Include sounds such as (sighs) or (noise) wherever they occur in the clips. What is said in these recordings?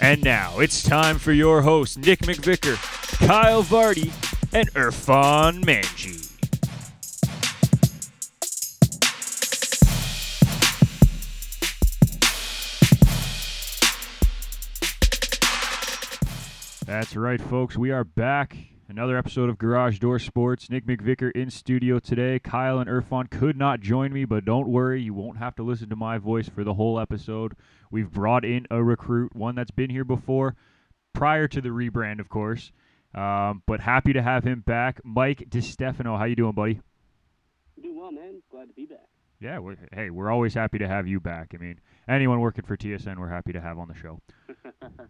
And now it's time for your hosts, Nick McVicker, Kyle Vardy, and Irfan Manji. That's right, folks. We are back. Another episode of Garage Door Sports. Nick McVicker in studio today. Kyle and Irfan could not join me, but don't worry, you won't have to listen to my voice for the whole episode. We've brought in a recruit, one that's been here before, prior to the rebrand, of course. Um, but happy to have him back. Mike DiStefano, how you doing, buddy? Doing well, man. Glad to be back. Yeah, we're, hey, we're always happy to have you back. I mean, anyone working for TSN, we're happy to have on the show. (laughs)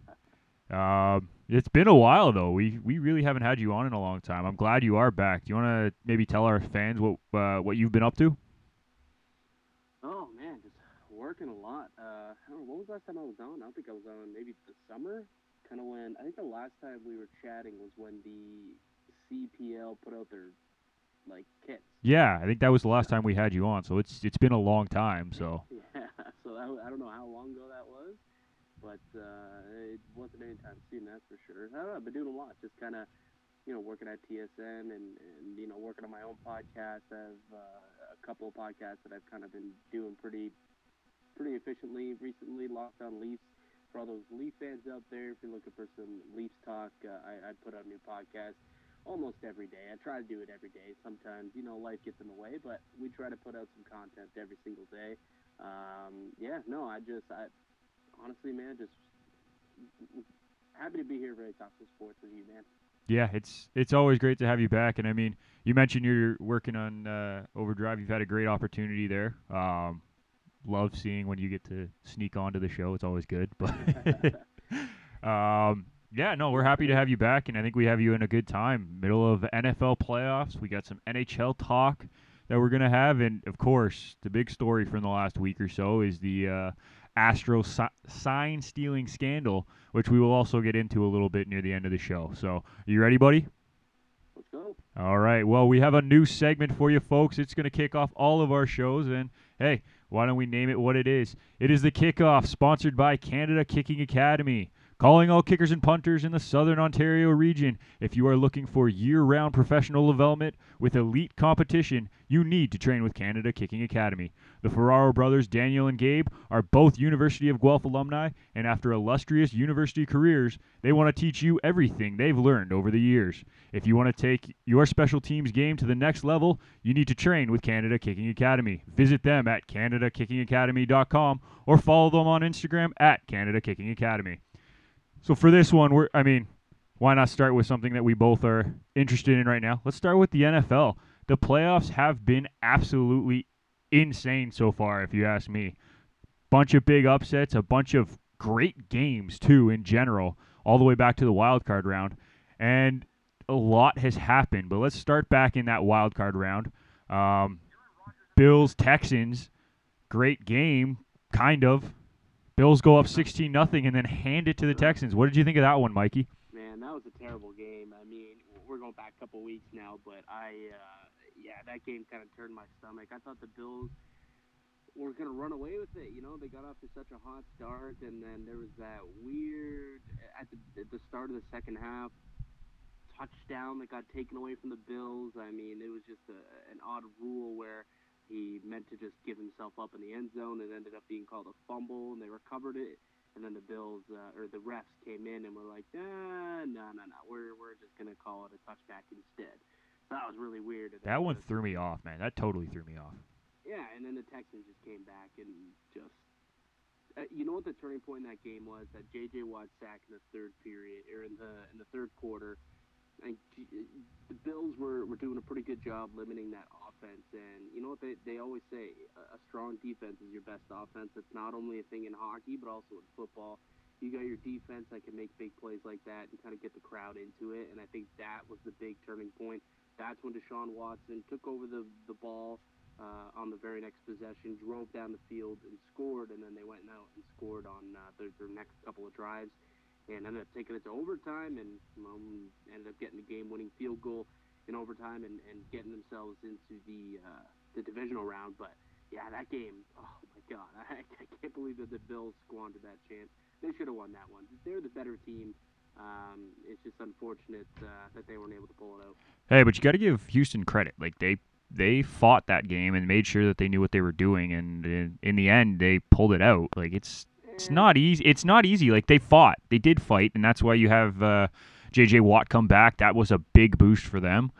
Um, it's been a while though. We we really haven't had you on in a long time. I'm glad you are back. Do you want to maybe tell our fans what uh, what you've been up to? oh man, just working a lot. Uh, I don't know, what was the last time I was on? I don't think I was on maybe the summer. Kind of when I think the last time we were chatting was when the CPL put out their like kits. Yeah, I think that was the last time we had you on. So it's it's been a long time. So (laughs) Yeah. So that, I don't know how long ago that was, but uh, it wasn't anytime soon. That's for sure. I've been doing a lot. Just kind of, you know, working at TSN and, and you know working on my own podcast. I have uh, a couple of podcasts that I've kind of been doing pretty, pretty efficiently recently. Locked on Leafs. For all those Leaf fans out there, if you're looking for some Leafs talk, uh, I, I put out a new podcast almost every day. I try to do it every day. Sometimes, you know, life gets in the way, but we try to put out some content every single day. Um, yeah, no, I just, I honestly, man, just happy to be here ready to talk some sports with you, man. yeah, it's it's always great to have you back. And I mean, you mentioned you're working on uh, Overdrive. You've had a great opportunity there. Um, love seeing when you get to sneak onto the show. It's always good. But (laughs) um, yeah, no, we're happy to have you back, and I think we have you in a good time. Middle of NFL playoffs, we got some NHL talk that we're gonna have, and of course, the big story from the last week or so is the uh, Astro si- sign stealing scandal, which we will also get into a little bit near the end of the show. So, you ready, buddy? Let's go. All right. Well, we have a new segment for you folks. It's going to kick off all of our shows. And hey, why don't we name it what it is? It is the kickoff, sponsored by Canada Kicking Academy. Calling all kickers and punters in the Southern Ontario region. If you are looking for year round professional development with elite competition, you need to train with Canada Kicking Academy. The Ferraro brothers, Daniel and Gabe, are both University of Guelph alumni, and after illustrious university careers, they want to teach you everything they've learned over the years. If you want to take your special teams game to the next level, you need to train with Canada Kicking Academy. Visit them at CanadaKickingAcademy.com or follow them on Instagram at Canada Kicking Academy. So for this one, we're I mean, why not start with something that we both are interested in right now? Let's start with the NFL. The playoffs have been absolutely insane so far, if you ask me. Bunch of big upsets, a bunch of great games too in general, all the way back to the wild card round. And a lot has happened, but let's start back in that wild card round. Um, Bills Texans, great game, kind of. Bills go up 16 nothing and then hand it to the Texans. What did you think of that one, Mikey? Man, that was a terrible game. I mean, we're going back a couple weeks now, but I, uh, yeah, that game kind of turned my stomach. I thought the Bills were going to run away with it. You know, they got off to such a hot start, and then there was that weird at the, at the start of the second half touchdown that got taken away from the Bills. I mean, it was just a, an odd rule where he meant to just give himself up in the end zone. It ended up being called a fumble, and they recovered it. And then the Bills uh, or the refs came in and were like, nah, no, no, no, we're we're just gonna call it a touchback instead. That was really weird. Then That one threw me off, man. That totally threw me off. Yeah, and then the Texans just came back and just. Uh, you know what the turning point in that game was? That J.J. Watt sack in the third period or in the in the third quarter. And the Bills were, were doing a pretty good job limiting that offense. And you know what they, they always say? A, a strong defense is your best offense. It's not only a thing in hockey, but also in football. you got your defense that can make big plays like that and kind of get the crowd into it. And I think that was the big turning point. That's when Deshaun Watson took over the the ball uh, on the very next possession, drove down the field and scored, and then they went out and scored on uh, their, their next couple of drives, and ended up taking it to overtime, and um, ended up getting the game-winning field goal in overtime, and, and getting themselves into the uh, the divisional round. But yeah, that game, oh my God, (laughs) I, I can't believe that the Bills squandered that chance. They should have won that one. They're the better team. Um, it's just unfortunate uh, that they weren't able to pull it out. Hey, but you got to give Houston credit. Like they they fought that game and made sure that they knew what they were doing, and in, in the end, they pulled it out. Like it's it's not easy. It's not easy. Like they fought, they did fight, and that's why you have uh, J.J. Watt come back. That was a big boost for them.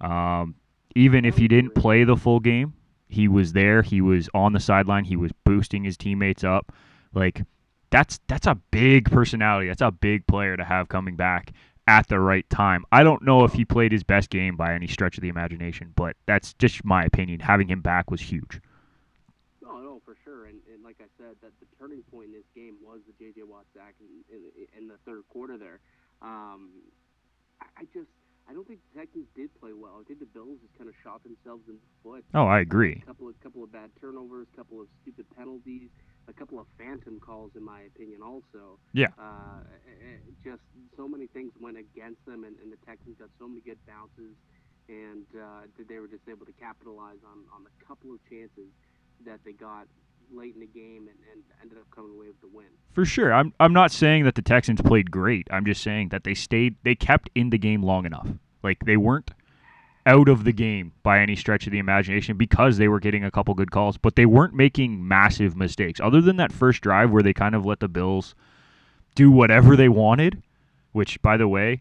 Um, even if he didn't play the full game, he was there. He was on the sideline. He was boosting his teammates up. Like that's that's a big personality. That's a big player to have coming back at the right time. I don't know if he played his best game by any stretch of the imagination, but that's just my opinion. Having him back was huge. No, no, for sure. And, and like I said, that the turning point in this game was the J.J. Watt sack in, in, in the third quarter there. Um, I, I just I don't think the Texans did play well. I think the Bills just kind of shot themselves in the foot. Oh, I agree. A couple of couple of bad turnovers, a couple of stupid penalties, a couple of phantom calls, in my opinion, also. Yeah. Uh, just so many things went against them, and, and the Texans got so many good bounces, and uh, they were just able to capitalize on on the couple of chances that they got late in the game and, and ended up coming away with the win. For sure. I'm I'm not saying that the Texans played great. I'm just saying that they stayed they kept in the game long enough. Like they weren't out of the game by any stretch of the imagination because they were getting a couple good calls, but they weren't making massive mistakes. Other than that first drive where they kind of let the Bills do whatever they wanted, which by the way,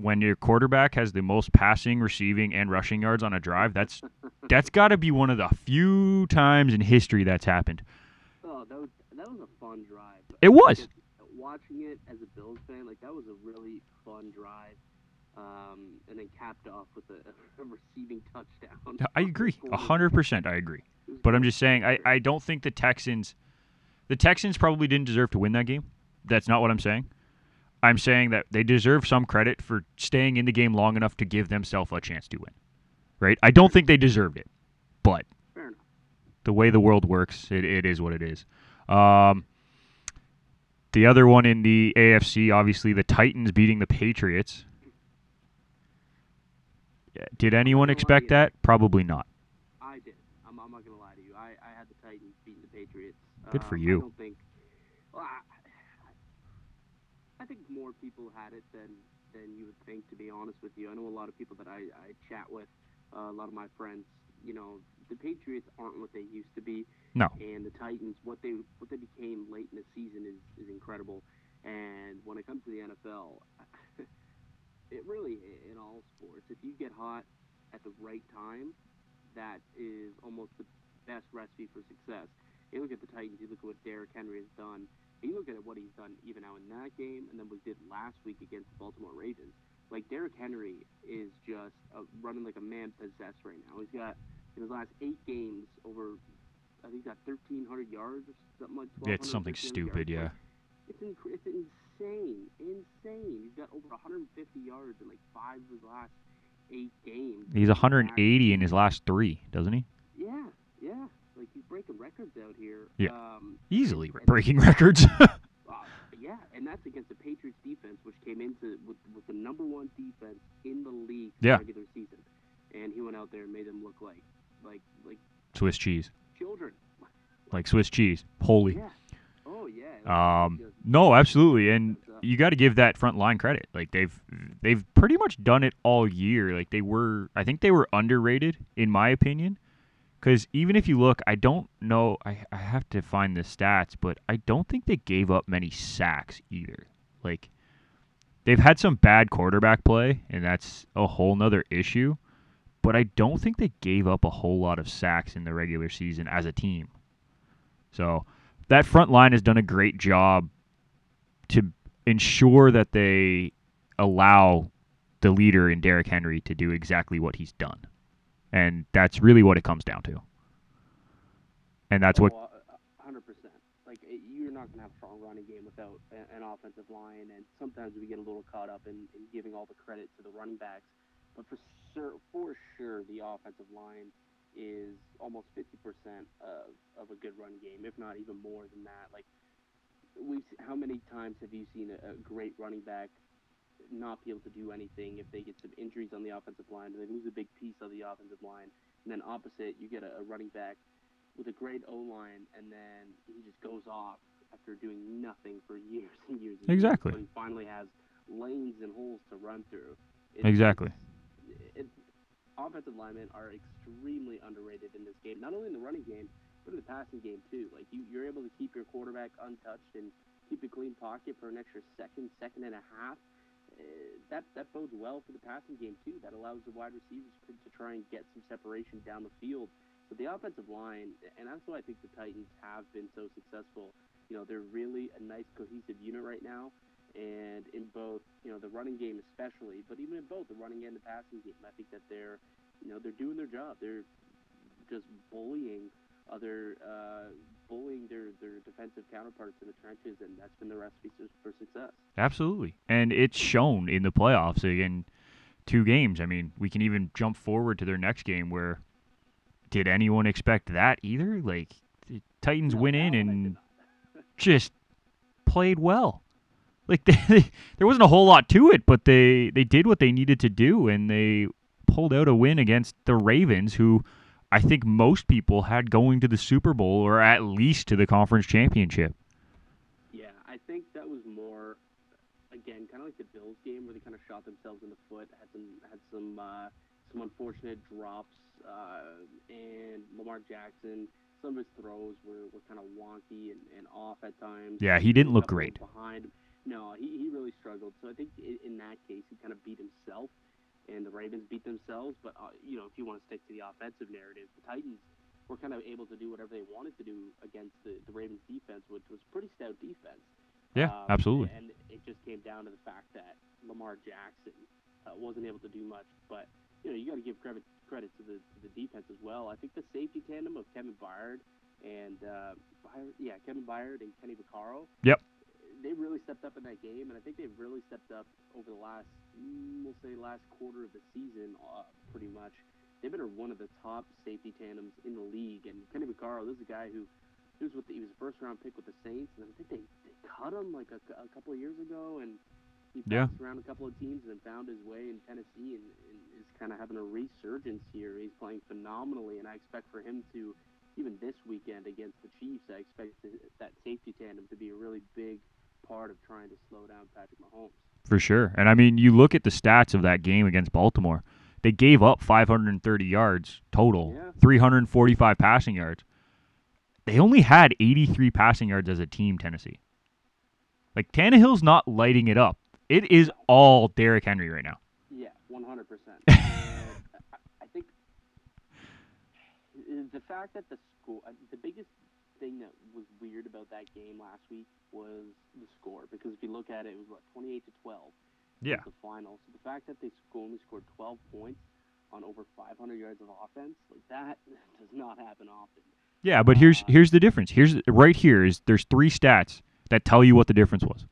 when your quarterback has the most passing, receiving, and rushing yards on a drive, that's (laughs) that's got to be one of the few times in history that's happened. Oh, that was that was a fun drive. It was. Watching it as a Bills fan, like that was a really fun drive, um, and then capped off with a, (laughs) a receiving touchdown. I (laughs) agree, hundred percent. I agree, but I'm just saying, I I don't think the Texans, the Texans probably didn't deserve to win that game. That's not what I'm saying. I'm saying that they deserve some credit for staying in the game long enough to give themselves a chance to win. Right? I don't think they deserved it, but the way the world works, it, it is what it is. Um, the other one in the AFC, obviously, the Titans beating the Patriots. Did anyone expect that? Probably not. I did. I'm, I'm not going to lie to you. I, I had the Titans beating the Patriots. Good for you. I don't think. Well, I, I think more people had it than than you would think. To be honest with you, I know a lot of people that I, I chat with, uh, a lot of my friends. You know, the Patriots aren't what they used to be. No. And the Titans, what they what they became late in the season is is incredible. And when it comes to the NFL, (laughs) it really in all sports, if you get hot at the right time, that is almost the best recipe for success. You look at the Titans, you look at what Derrick Henry has done, and you look at what he's done even now in that game, and then what he did last week against the Baltimore Ravens. Like Derrick Henry is just uh, running like a man possessed right now. He's got in his last eight games over, I think he's got 1,300 yards or something like. Yeah, it's something stupid. Yards. Yeah. It's inc- it's insane, insane. He's got over 150 yards in like five of his last eight games. He's 180 in his last three, doesn't he? Yeah, yeah. Like he's breaking records out here. Yeah. Um, Easily breaking records. (laughs) uh, yeah, and that's against the Patriots defense, which came into with, with the number one defense in the league Yeah. regular season, and he went out there and made them look like like like Swiss cheese, children. like Swiss cheese. Holy. Yeah. Oh yeah. Um, no, absolutely, and you got to give that front line credit. Like they've they've pretty much done it all year. Like they were, I think they were underrated in my opinion. Because even if you look, I don't know. I I have to find the stats, but I don't think they gave up many sacks either. Like they've had some bad quarterback play, and that's a whole nother issue. But I don't think they gave up a whole lot of sacks in the regular season as a team. So that front line has done a great job to ensure that they allow the leader in Derrick Henry to do exactly what he's done. And that's really what it comes down to. And that's oh, what Oh, a hundred percent. Like eh, you're not going to have a strong running game without an offensive line, and sometimes we get a little caught up in, in giving all the credit to the running backs. But for sure, for sure, the offensive line is almost 50% of, of a good run game, if not even more than that. Like, we've how many times have you seen a, a great running back not be able to do anything if they get some injuries on the offensive line, and they lose a big piece of the offensive line, and then opposite, you get a, a running back with a great O line, and then he just goes off after doing nothing for years and years. And Exactly. Years, he finally has lanes and holes to run through. It's- Exactly. It, offensive linemen are extremely underrated in this game, not only in the running game, but in the passing game too. Like you, you're able to keep your quarterback untouched and keep a clean pocket for an extra second, second and a half. Uh, that that bodes well for the passing game too. That allows the wide receivers to, try and get some separation down the field. But the offensive line, and that's why I think the Titans have been so successful. You know, they're really a nice cohesive unit right now, and in both, you know, the running game especially, but even in both the running and the passing game, I think that they're, you know, they're doing their job. They're just bullying other, uh, bullying their their defensive counterparts in the trenches, and that's been the recipe for success. Absolutely. And it's shown in the playoffs in two games. I mean, we can even jump forward to their next game where did anyone expect that either? Like the Titans No, went in hell, I did and (laughs) just played well. Like (laughs) they, there wasn't a whole lot to it, but they they did what they needed to do and they pulled out a win against the Ravens who I think most people had going to the Super Bowl or at least to the conference championship. Yeah, I think that was more, again, kind of like the Bills game where they kind of shot themselves in the foot, had some had some uh, some unfortunate drops, uh, and Lamar Jackson, some of his throws were, were kind of wonky and, and off at times. Yeah, he didn't look great. Behind, no, he, he really struggled. So I think in, in that case, he kind of beat himself, and the Ravens beat themselves. But uh, you know, if you want to stick to the offensive narrative, the Titans were kind of able to do whatever they wanted to do against the, the Ravens defense, which was pretty stout defense. Yeah, Um, absolutely. And it just came down to the fact that Lamar Jackson uh, wasn't able to do much. But you know, you got to give credit credit to the to the defense as well. I think the safety tandem of Kevin Byard and uh, Byard, yeah, Kevin Byard and Kenny Vaccaro. Yep. They really stepped up in that game, and I think they've really stepped up over the last, we'll say, last quarter of the season, uh, pretty much. They've been one of the top safety tandems in the league, and Kenny Vaccaro, this is a guy who he was with the, he was a first round pick with the Saints, and I think they, they cut him like a, a couple of years ago, and he Yeah. bounced around a couple of teams and found his way in Tennessee, and, and is kind of having a resurgence here. He's playing phenomenally, and I expect for him to, even this weekend against the Chiefs, I expect th- that safety tandem to be a really big part of trying to slow down Patrick Mahomes. For sure. And I mean, you look at the stats of that game against Baltimore. They gave up 530 yards total, Yeah. 345 passing yards. They only had 83 passing yards as a team, Tennessee. Like Tannehill's not lighting it up. It is all Derrick Henry right now. Yeah, one hundred percent. (laughs) And I I think the fact that the score, uh, the biggest thing that was weird about that game last week was the score. Because if you look at it, it was what twenty-eight to twelve. Yeah. The final. So the fact that they only scored twelve points on over five hundred yards of offense, like that, (laughs) does not happen often. Yeah, but here's Uh, here's the difference. Here's right here is there's three stats that tell you what the difference was.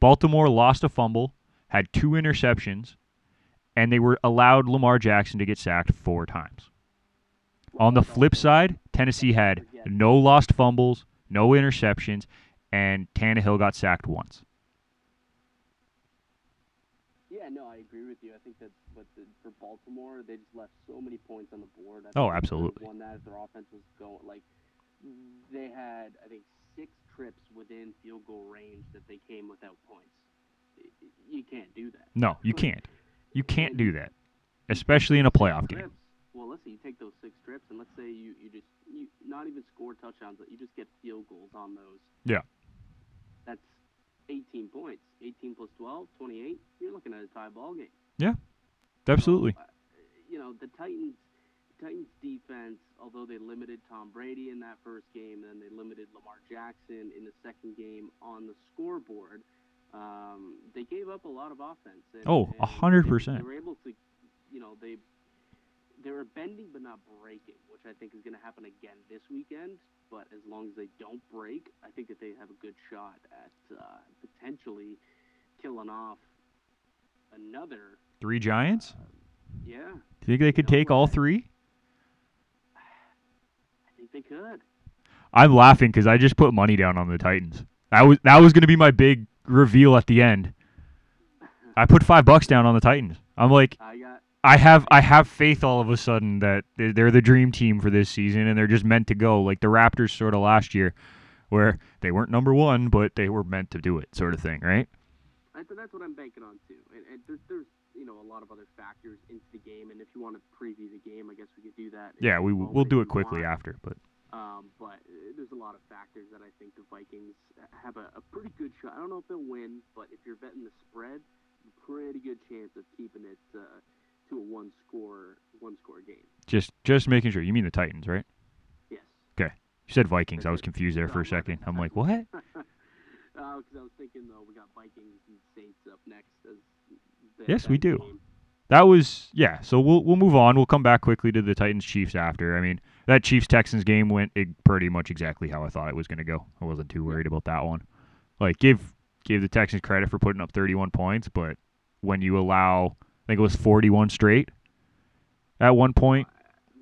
Baltimore lost a fumble, had two interceptions, and they were allowed Lamar Jackson to get sacked four times. On the flip side, Tennessee had no lost fumbles, no interceptions, and Tannehill got sacked once. Yeah, no, I agree with you. I think that what the, for Baltimore, they just left so many points on the board. Oh, think they could've absolutely. Won that if their offense was going like they had, I think, six trips within field goal range that they came without points. You can't do that. No, you can't. You can't do that, especially in a playoff game. Well, listen, you take those six trips, and let's say you, you just you not even score touchdowns, but you just get field goals on those. Yeah. That's 18 points. 18 plus 12, 28. You're looking at a tie ball game. Yeah, absolutely. So, uh, you know, the Titans Titans defense, although they limited Tom Brady in that first game, and they limited Lamar Jackson in the second game on the scoreboard, um, they gave up a lot of offense. And, Oh, a hundred percent. They were able to, you know, they they were bending but not breaking, which I think is going to happen again this weekend. But as long as they don't break, I think that they have a good shot at uh, potentially killing off another. Three Giants? Uh, yeah, Do you think they could take all three? I think they could. I'm laughing because I just put money down on the Titans. That was that was going to be my big reveal at the end. I put five bucks down on the Titans. I'm like, I I have I have faith all of a sudden that they're they're the dream team for this season and they're just meant to go like the Raptors sort of last year, where they weren't number one but they were meant to do it sort of thing, right? I th- that's what I'm banking on too. And, and there's, there's you know a lot of other factors into the game. And if you want to preview the game, I guess we could do that. Yeah, we moment we'll do it quickly want. after, but Um, but uh, there's a lot of factors that I think the Vikings have a, a pretty good shot. I don't know if they'll win, but if you're betting the spread, pretty good chance of keeping it uh, to a one score one score game. just just making sure. You mean the Titans, right? Yes. Okay. You said Vikings. I was confused there for a second. I'm like, (laughs) what? Uh, because I was thinking though we got Vikings and Saints up next as the, Yes, we do. game. That was yeah. So we'll we'll move on. We'll come back quickly to the Titans Chiefs after. I mean, that Chiefs Texans game went pretty much exactly how I thought it was going to go. I wasn't too worried about that one. Like give give the Texans credit for putting up 31 points, but when you allow, I think it was 41 straight at one point,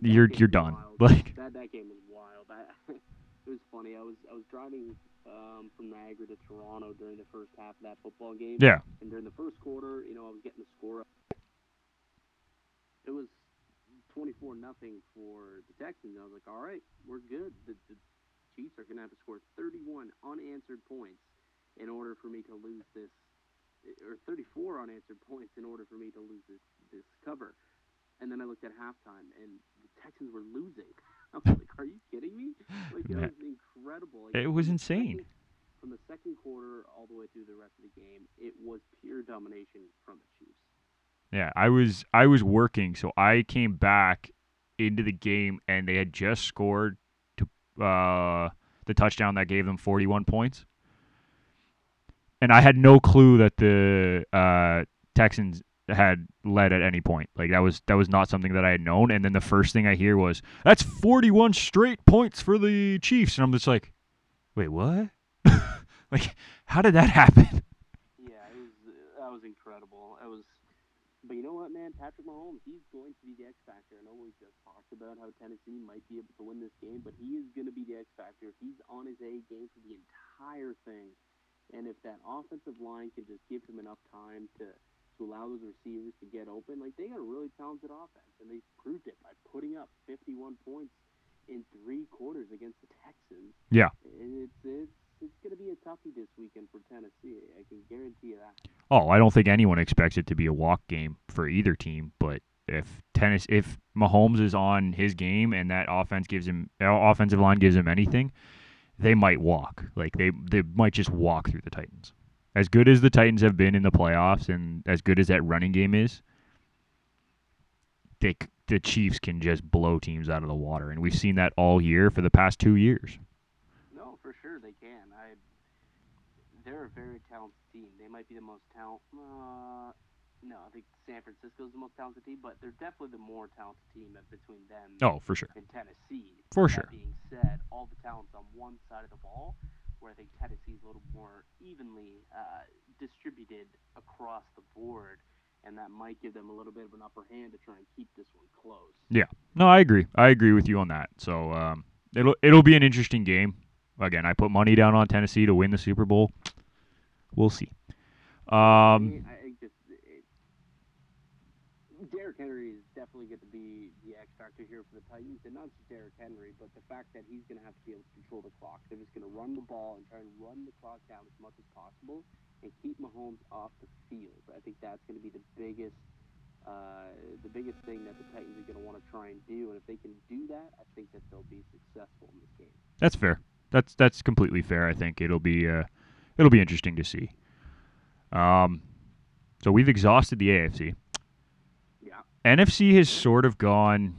That you're you're done. wild. (laughs) Like that that game was wild. I, (laughs) it was funny. I was I was driving um, from Niagara to Toronto during the first half of that football game. yeah, And during the first quarter, you know, I was getting the score up. It was 24 nothing for the Texans. I was like, all right, we're good. The, the Chiefs are going to have to score 31 unanswered points in order for me to lose this, or 34 unanswered points in order for me to lose this, this cover. And then I looked at halftime, and the Texans were losing. (laughs) I was like, are you kidding me? Like, it was incredible. Like, It was insane. From the second quarter all the way through the rest of the game, it was pure domination from the Chiefs. yeah. I was I was working, so I came back into the game and they had just scored to uh, the touchdown that gave them 41 points. And I had no clue that the uh, Texans had led at any point. Like that was that was not something that I had known. And then the first thing I hear was that's 41 straight points for the Chiefs, and I'm just like, wait, what? (laughs) like, how did that happen? Yeah, it was that was incredible. It was, but you know what, man? Patrick Mahomes, he's going to be the X factor. I know we just talked about how Tennessee might be able to win this game, but he is going to be the X factor. He's on his A game for the entire thing, and if that offensive line can just give him enough time to to allow those receivers to get open, like they got a really talented offense, and they proved it by putting up 51 points in three quarters against the Texans. Yeah. And it's it's it's going to be a toughie this weekend for Tennessee. I can guarantee you that. Oh, I don't think anyone expects it to be a walk game for either team. But if tennis, if Mahomes is on his game and that offense gives him, offensive line gives him anything, they might walk. Like they, they might just walk through the Titans. As good as the Titans have been in the playoffs, and as good as that running game is, they, the Chiefs can just blow teams out of the water, and we've seen that all year for the past two years. No, for sure they can. I. They're a very talented team. They might be the most talent. Uh, think San Francisco's the most talented team, but they're definitely the more talented team between them Oh, for sure. and Tennessee. For that sure. being said, all the talent's on one side of the ball, where I think Tennessee's a little more evenly uh, distributed across the board, and that might give them a little bit of an upper hand to try and keep this one close. Yeah. No, I agree. I agree with you on that. So um, it'll it'll be an interesting game. Again, I put money down on Tennessee to win the Super Bowl. We'll see. Um, I think just it, Derrick Henry is definitely going to be the X factor here for the Titans, and not just Derrick Henry, but the fact that he's going to have to be able to control the clock. They're just going to run the ball and try and run the clock down as much as possible and keep Mahomes off the field. I think that's going to be the biggest. Uh, the biggest thing that the Titans are going to want to try and do, and if they can do that, I think that they'll be successful in this game. that's fair. That's that's completely fair. I think it'll be uh, it'll be interesting to see. Um, so we've exhausted the AFC. Yeah. NFC has sort of gone,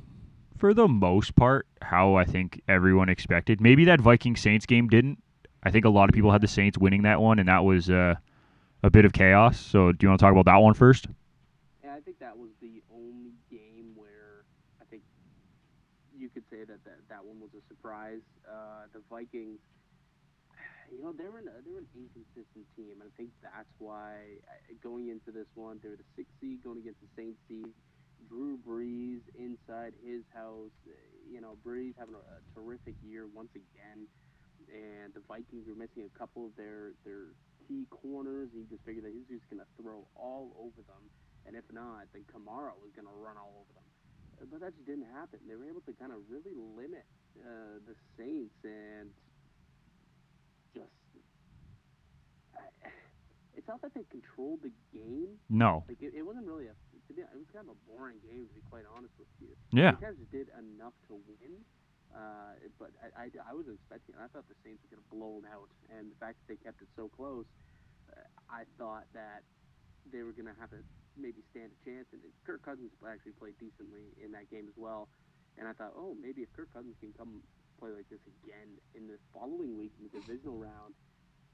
for the most part, how I think everyone expected. Maybe that Viking Saints game didn't. I think a lot of people had the Saints winning that one, and that was uh, a bit of chaos. So, do you want to talk about that one first? And I think that was the only game where I think you could say that that, that one was a surprise. Uh, the Vikings, you know, they're an they're an inconsistent team, and I think that's why uh, going into this one, they're the sixth seed going against the Saints seed. Drew Brees inside his house, uh, you know, Brees having a, a terrific year once again, and the Vikings were missing a couple of their their key corners. He just figured that he was just going to throw all over them, and if not, then Kamara was going to run all over them but that just didn't happen. They were able to kind of really limit uh, the Saints and just. I, (sighs) it's not that they controlled the game. No. Like it, it wasn't really a. To be, it was kind of a boring game to be quite honest with you. Yeah. The guys did enough to win. Uh, but I, I, I was expecting. I thought the Saints were going to blow them out, and the fact that they kept it so close, uh, I thought that they were going to have to maybe stand a chance. And Kirk Cousins actually played decently in that game as well. And I thought, oh, maybe if Kirk Cousins can come play like this again in the following week in the divisional round,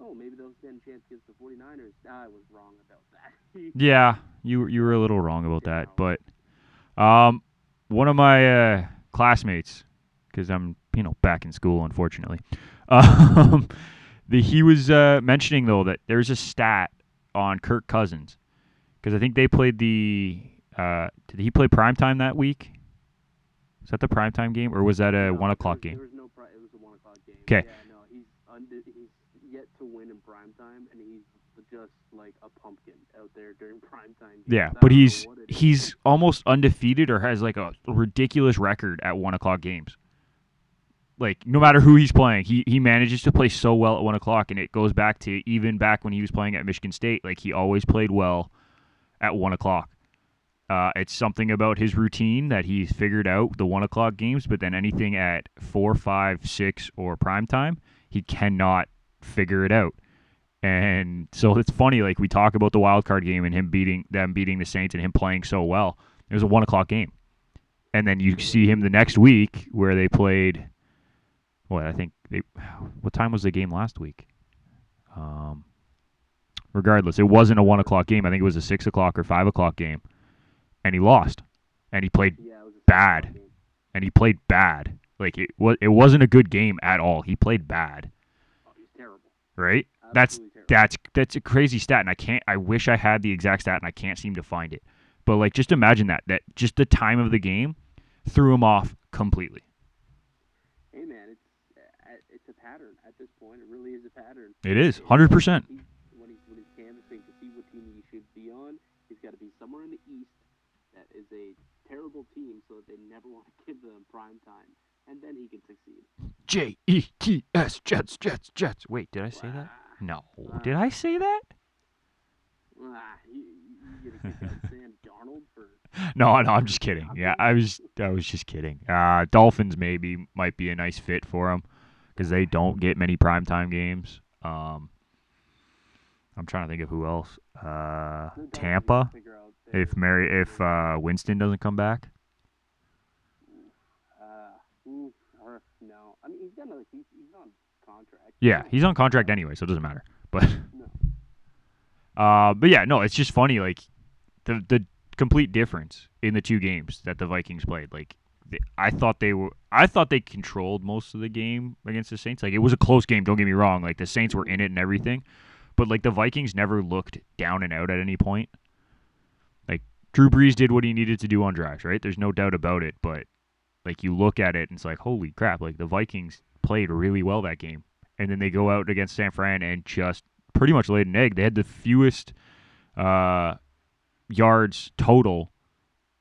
oh, maybe they'll stand a chance against the 49ers. I was wrong about that. (laughs) Yeah, you you were a little wrong about that, but um, one of my uh, classmates, because I'm you know back in school, unfortunately, (laughs) um, the, he was uh, mentioning though that there's a stat on Kirk Cousins because I think they played the. Uh, did he play primetime that week? Was that the primetime game, or was that a No, one o'clock game? There was no. Pri- it was a one o'clock game. 'Kay. Yeah, no, he's he's yet to win in prime time, and he's just like a pumpkin out there during (laughs) prime time. Yeah, but he's he's almost undefeated or has like a ridiculous record at one o'clock games. Like no matter who he's playing, he he manages to play so well at one o'clock, and it goes back to even back when he was playing at Michigan State. Like he always played well at one o'clock. Uh, it's something about his routine that he's figured out the one o'clock games, but then anything at four, five, six, or prime time, he cannot figure it out. And so it's funny, like we talk about the wild card game and him beating them beating the Saints and him playing so well. It was a one o'clock game. And then you see him the next week where they played what I think they what time was the game last week? Um regardless, it wasn't a one o'clock game. I think it was a six o'clock or five o'clock game. And he lost. And he played yeah, it was a bad. and he played bad. Like it was it wasn't a good game at all. He played bad, right? That's terrible. that's that's a crazy stat and I can't I wish I had the exact stat and I can't seem to find it. But like just imagine that that just the time of the game threw him off completely. Hey man, it's uh, it's a pattern at this point. It really is a pattern. It is 100%. When he's when he's canvassing to see what team he should be on, he's got to be somewhere in the East that is a terrible team, so that they never (laughs) want to give them prime time, and then he can succeed. J E T S Jets Jets Jets. Wait, did I say that? No. Did I say that? You, you gonna kick out (laughs) Sam Darnold for? No, no, I'm just kidding. Yeah, I was I was just kidding. Uh Dolphins maybe might be a nice fit for him cuz they don't get many primetime games. Um I'm trying to think of who else. Uh the Dolphins gotta Tampa figure out their- if Mary if uh Winston doesn't come back. Uh, oof, or, no, I mean he's got another. He's, he's on contract. Yeah, he's on contract anyway, so it doesn't matter. (laughs) But No. uh but yeah, no, it's just funny like the the complete difference in the two games that the Vikings played. Like I thought they were I thought they controlled most of the game against the Saints. Like it was a close game, don't get me wrong. Like the Saints were in it and everything. But like the Vikings never looked down and out at any point. Like Drew Brees did what he needed to do on drives, right? There's no doubt about it, but like you look at it and it's like, holy crap, like the Vikings played really well that game. And then they go out against San Fran and just pretty much laid an egg. They had the fewest uh, yards total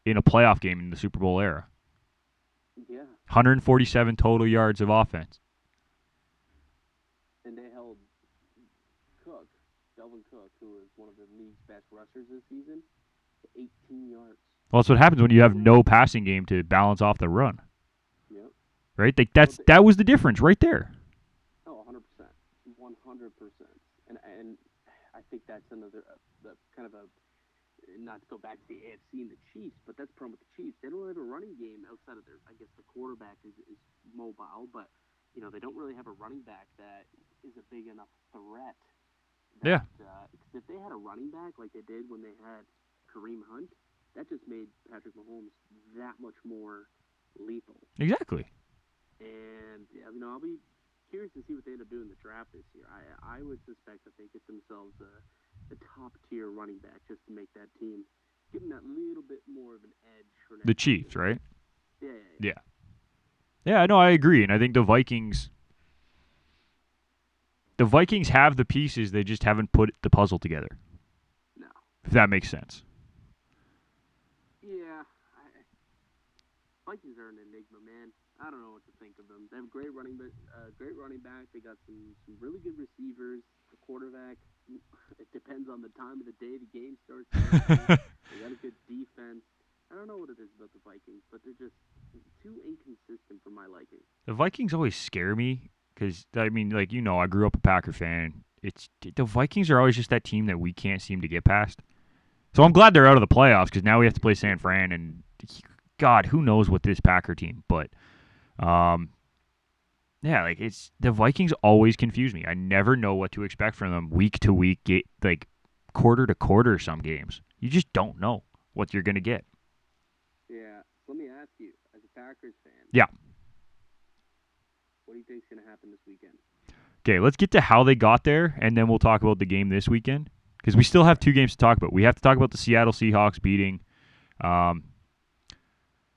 in a playoff game in the Super Bowl era. Yeah, 147 total yards of offense. and they held Cook, Dalvin Cook, who is one of the league's best rushers this season, to 18 yards. Well, that's what happens when you have no passing game to balance off the run, Yep. right? Like that's that was the difference right there. Oh, 100 percent, 100 percent. And and I think that's another uh, the kind of a not to go back to the AFC and the Chiefs, but that's the problem with the Chiefs. They don't really have a running game outside of their. I guess the quarterback is, is mobile, but you know they don't really have a running back that is a big enough threat. Yeah. That, uh, 'cause if they had a running back like they did when they had Kareem Hunt, that just made Patrick Mahomes that much more lethal. Exactly. And yeah, you know, I'll be curious to see what they end up doing in the draft this year. I I would suspect that they get themselves a, a top tier running back just to make that team, give them that little bit more of an edge for The Chiefs, season. right? Yeah, yeah, Yeah. Yeah, no, I agree, and I think the Vikings. The Vikings have the pieces; they just haven't put the puzzle together. No. If that makes sense. Yeah, I, Vikings are an enigma, man. I don't know what to think of them. They have great running, uh, great running back. They got some some really good receivers. The quarterback, (laughs) it depends on the time of the day the game starts. (laughs) they got a good defense. I don't know what it is about the Vikings, but they're just too inconsistent for my liking. The Vikings always scare me because I mean, like you know, I grew up a Packer fan. It's the Vikings are always just that team that we can't seem to get past. So I'm glad they're out of the playoffs because now we have to play San Fran, and God, who knows what this Packer team. But, um, yeah, like it's the Vikings always confuse me. I never know what to expect from them week to week, get like quarter to quarter. Some games you just don't know what you're gonna get. Yeah. Let me ask you, as a Packers fan. Yeah. What do you think's going to happen this weekend? Okay, let's get to how they got there, and then we'll talk about the game this weekend because we still have two games to talk about. We have to talk about the Seattle Seahawks beating. Um,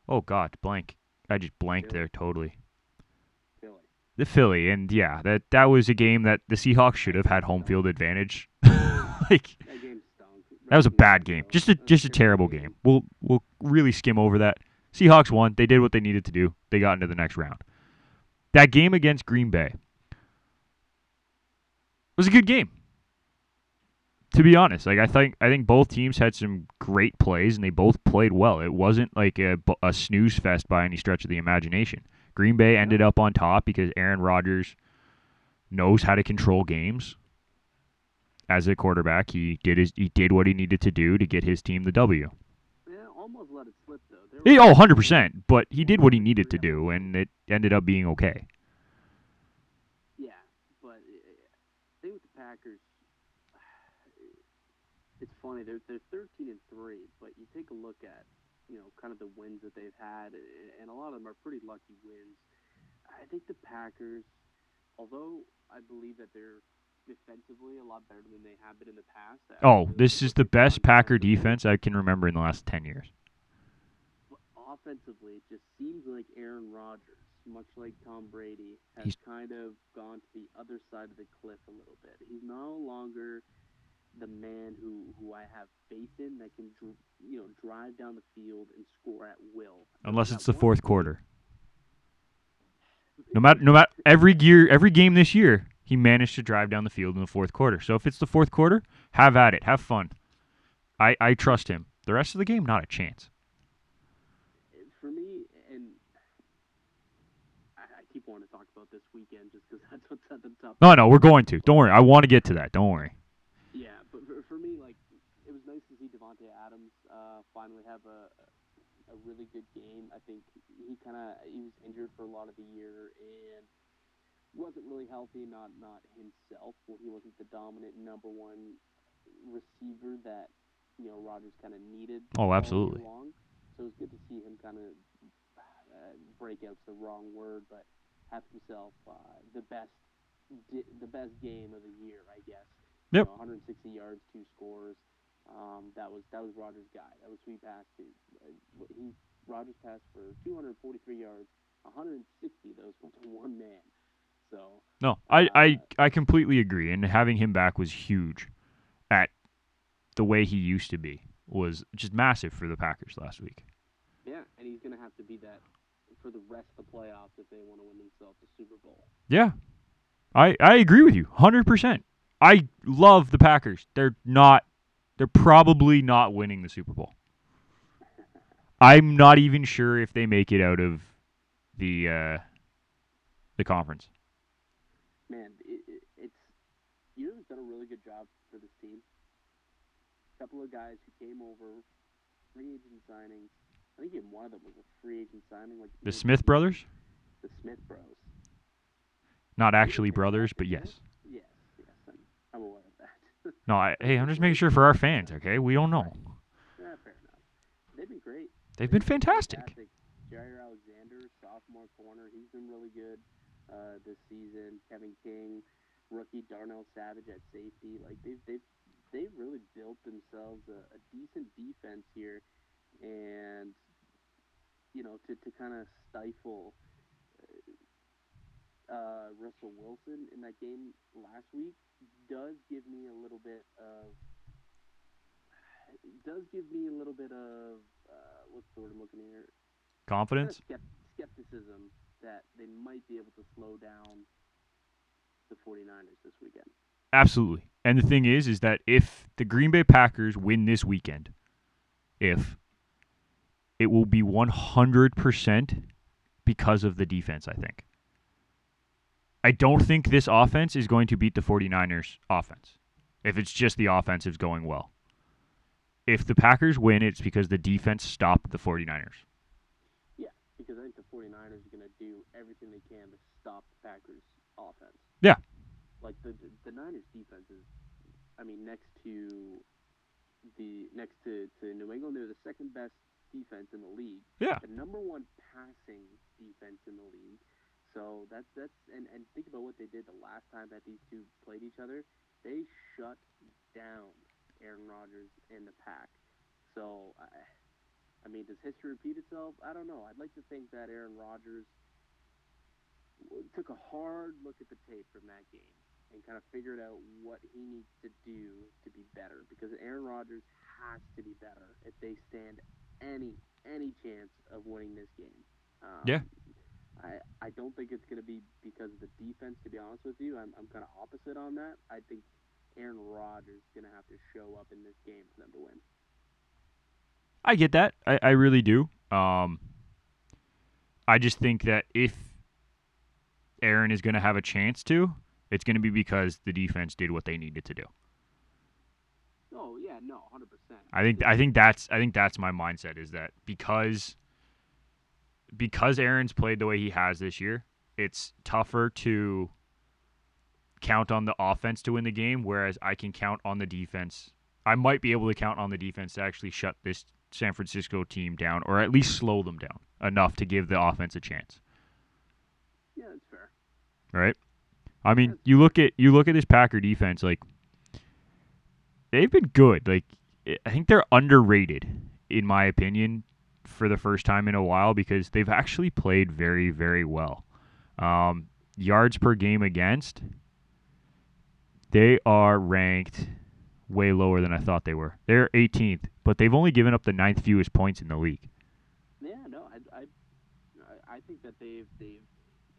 oh God, blank. I just blanked Philly. there totally. Philly. The Philly, and yeah, that that was a game that the Seahawks should have had home field advantage. (laughs) like That game stunk. that was a bad game, just a just a terrible game. We'll we'll really skim over that. Seahawks won. They did what they needed to do. They got into the next round. That game against Green Bay was a good game. To be honest, like I think I think both teams had some great plays and they both played well. It wasn't like a, a snooze fest by any stretch of the imagination. Green Bay ended up on top because Aaron Rodgers knows how to control games. As a quarterback, he did his he did what he needed to do to get his team the W. Yeah, almost let it slip though. He, oh, 100%, but he did what he needed to do and it ended up being okay. Yeah, but uh, I think with the Packers, funny. They're they're 13 and three, but you take a look at you know kind of the wins that they've had, and a lot of them are pretty lucky wins. I think the Packers, although I believe that they're defensively a lot better than they have been in the past. I Oh, this is the best Packer defense I can remember in the last 10 years. But offensively, it just seems like Aaron Rodgers, much like Tom Brady, has He's- kind of gone to the other side of the cliff a little bit. He's no longer the man who, who I have faith in that can you know drive down the field and score at will. Unless it's the fourth quarter. No matter no matter every year every game this year, he managed to drive down the field in the fourth quarter. So if it's the fourth quarter, have at it. Have fun. I, I trust him. The rest of the game, not a chance. for me, and I, I keep wanting to talk about this weekend just because (laughs) that's what's at the top. No, no, we're going to. Don't worry. I want to get to that. Don't worry. Yeah, but for, for me, like, it was nice to see Davante Adams uh, finally have a a really good game. I think he kind of he was injured for a lot of the year and wasn't really healthy. Not not himself. Well, he wasn't the dominant number one receiver that you know Rodgers kind of needed. Oh, absolutely. So it was good to see him kind of uh, breakout's the wrong word, but have himself uh, the best di- the best game of the year, I guess. Yep. You know, 160 yards, two scores. Um, that was that was Rodgers' guy. That was who he passed to. Uh, He Rodgers passed for 243 yards. 160 of those went to (laughs) one man. So No, I, I, Uh, I completely agree. And having him back was huge at the way he used to be was just massive for the Packers last week. yeah, and he's gonna have to be that for the rest of the playoffs if they want to win themselves a Super Bowl. Yeah. I, I agree with you 100%. I love the Packers. They're not they're probably not winning the Super Bowl. I'm not even sure if they make it out of the uh, the conference. Man, it, it, it's you know who's done a really good job for this team. A couple of guys who came over, free agent signings. I think even one of them was a free agent signing. Like The Smith brothers? The Smith Bros. Not actually brothers, but yes, I'm, I'm aware of that. No, I, hey, I'm just making sure for our fans, okay? We don't know. yeah, fair enough. They've been great. They've been fantastic. Jaire Alexander sophomore corner. He's been really good uh, this season. Kevin King, rookie Darnell Savage at safety. Like they've they've they've really built themselves a, a decent defense here, and you know to to kind of stifle. Uh, Russell Wilson in that game last week does give me a little bit of (sighs) does give me a little bit of uh, what's the word I'm looking here Confidence. Skept- skepticism that they might be able to slow down the 49ers this weekend. Absolutely. And the thing is, is that if the Green Bay Packers win this weekend, if it will be 100% because of the defense, I think. I don't think this offense is going to beat the 49ers offense if it's just the offensive's going well. If the Packers win, it's because the defense stopped the 49ers. Yeah, because I think the 49ers are going to do everything they can to stop the Packers' offense. Yeah. Like the the, the Niners defense is, I mean, next to the next to, to New England, they're the second best defense in the league. Yeah. The number one passing defense in the league. So that's that's and, and think about what they did the last time that these two played each other. They shut down Aaron Rodgers and the pack. So I, I mean, does history repeat itself? I don't know. I'd like to think that Aaron Rodgers took a hard look at the tape from that game and kind of figured out what he needs to do to be better because Aaron Rodgers has to be better if they stand any any chance of winning this game. Um, Yeah. I, I don't think it's going to be because of the defense, to be honest with you. I'm, I'm kind of opposite on that. I think Aaron Rodgers is going to have to show up in this game for them to win. I get that. I, I really do. Um, I just think that if Aaron is going to have a chance to, it's going to be because the defense did what they needed to do. Oh, yeah, no, 100%. I think I think that's I think that's my mindset is that because because Aaron's played the way he has this year, it's tougher to count on the offense to win the game, whereas I can count on the defense. I might be able to count on the defense to actually shut this San Francisco team down, or at least slow them down enough to give the offense a chance. Yeah, that's fair. Right? I mean, you look at you look at this Packer defense, like they've been good. Like I think they're underrated, in my opinion, for the first time in a while because they've actually played very, very well. Um, yards per game against, they are ranked way lower than I thought they were. They're 18th, but they've only given up the ninth fewest points in the league. Yeah, no, I, I, I- think that they've they've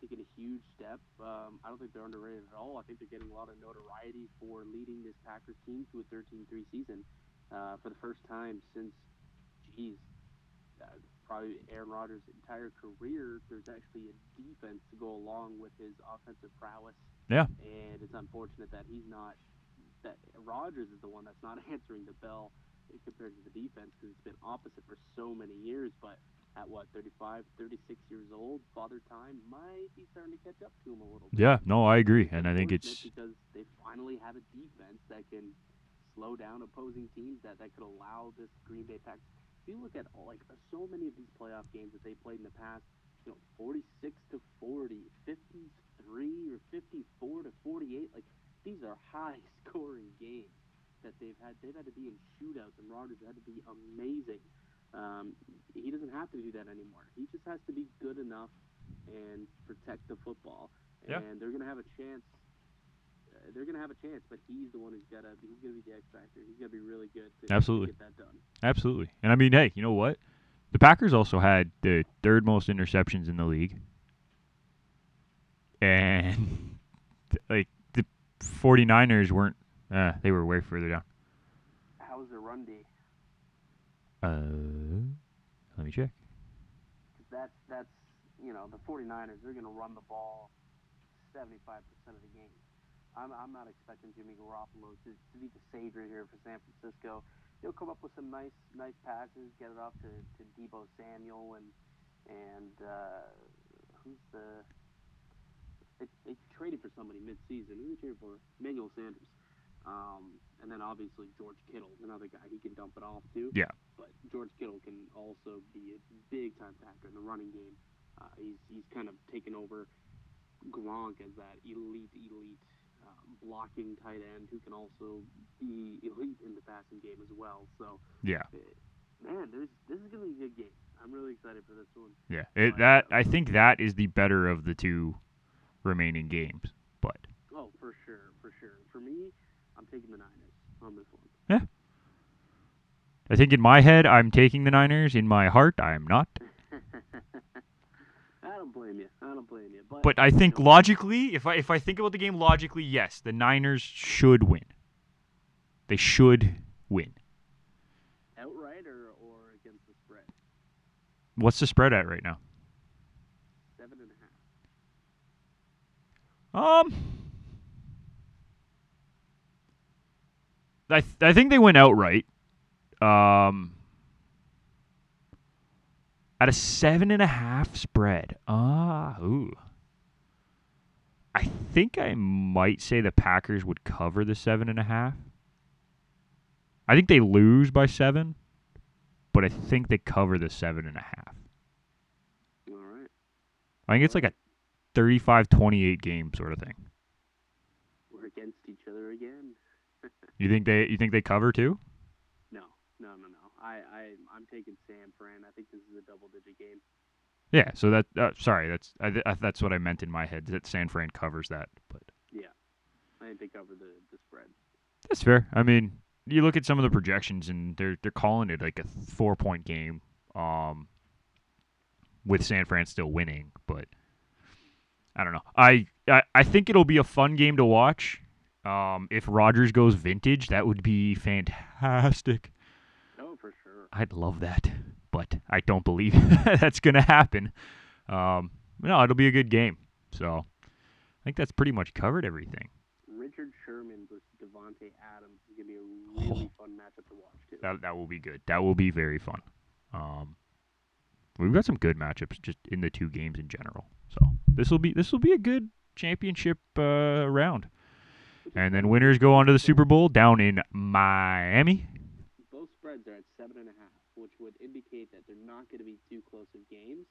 taken a huge step. Um, I don't think they're underrated at all. I think they're getting a lot of notoriety for leading this Packers team to a 13-3 season uh, for the first time since, geez, uh, probably Aaron Rodgers' entire career. There's actually a defense to go along with his offensive prowess. Yeah. and it's unfortunate that he's not. That Rodgers is the one that's not (laughs) answering the bell compared to the defense because it's been opposite for so many years. But at what 35, 36 years old, Father Time might be starting to catch up to him a little bit. Yeah, no, I agree, and I think it's because they finally have a defense that can slow down opposing teams that, that could allow this Green Bay Packers. If you look at all, like so many of these playoff games that they played in the past, you know, 46 to 40, 53 or 54 to 48, like these are high scoring (laughs) games that they've had. They've had to be in shootouts, and Rodgers had to be amazing. Um, he doesn't have to do that anymore. He just has to be good enough and protect the football. Yeah. And they're going to have a chance. They're going to have a chance, but he's the one who's got to. He's going to be the X factor. He's going to be really good to, Absolutely. to get that done. Absolutely. And I mean, hey, you know what? The Packers also had the third most interceptions in the league. And (laughs) like the 49ers weren't uh, they were way further down. How's their run D? Uh let me check. that's that's you know the 49ers. They're going to run the ball 75% of the game. I'm I'm not expecting Jimmy Garoppolo to, to be the savior here for San Francisco. He'll come up with some nice nice passes, get it off to, to Deebo Samuel and and uh, who's the they, they traded for somebody mid-season. Who they traded for? Emmanuel Sanders. Um, and then obviously George Kittle, another guy he can dump it off to. Yeah. But George Kittle can also be a big time factor in the running game Uh, he's he's kind of taken over Gronk as that elite elite blocking tight end who can also be elite in the passing game as well. So Yeah. uh, man, there's this is gonna be a good game. I'm really excited for this one. Yeah. It, that I think that is the better of the two remaining games. But Oh, for sure, for sure. For me, I'm taking the Niners on this one. Yeah. I think in my head I'm taking the Niners. In my heart, I am not. (laughs) Blame you. I don't blame you. But, But I think you know, logically, if I if I think about the game logically, yes, the Niners should win. They should win. outright or, or against the spread, What's the spread at right now? seven and a half. Um, I th- I think they went outright. Um, at a seven and a half spread. Ah, ooh. I think I might say the Packers would cover the seven and a half. I think they lose by seven, but I think they cover the seven and a half. All right. I think it's like a 35-28 game sort of thing. We're against each other again. (laughs) You think they you think they cover too? No, no, no, no. I, I, taking San Fran. I think this is a double-digit game. Yeah. So that uh, sorry, that's I, I, that's what I meant in my head. That San Fran covers that, but yeah, I think they cover the, the spread. that's fair. I mean, you look at some of the projections, and they're they're calling it like a four point game. Um, with San Fran still winning, but I don't know. I, I I think it'll be a fun game to watch. Um, if Rodgers goes vintage, that would be fantastic. Oh. I'd love that, but I don't believe (laughs) that's going to happen. Um, no, it'll be a good game. So I think that's pretty much covered everything. Richard Sherman versus Davante Adams is gonna be a really fun matchup to watch too. That that will be good. That will be very fun. Um, we've got some good matchups just in the two games in general. So this will be this will be a good championship uh, round. And then winners go on to the Super Bowl down in Miami. Spreads are at seven and a half, which would indicate that they're not going to be too close of games.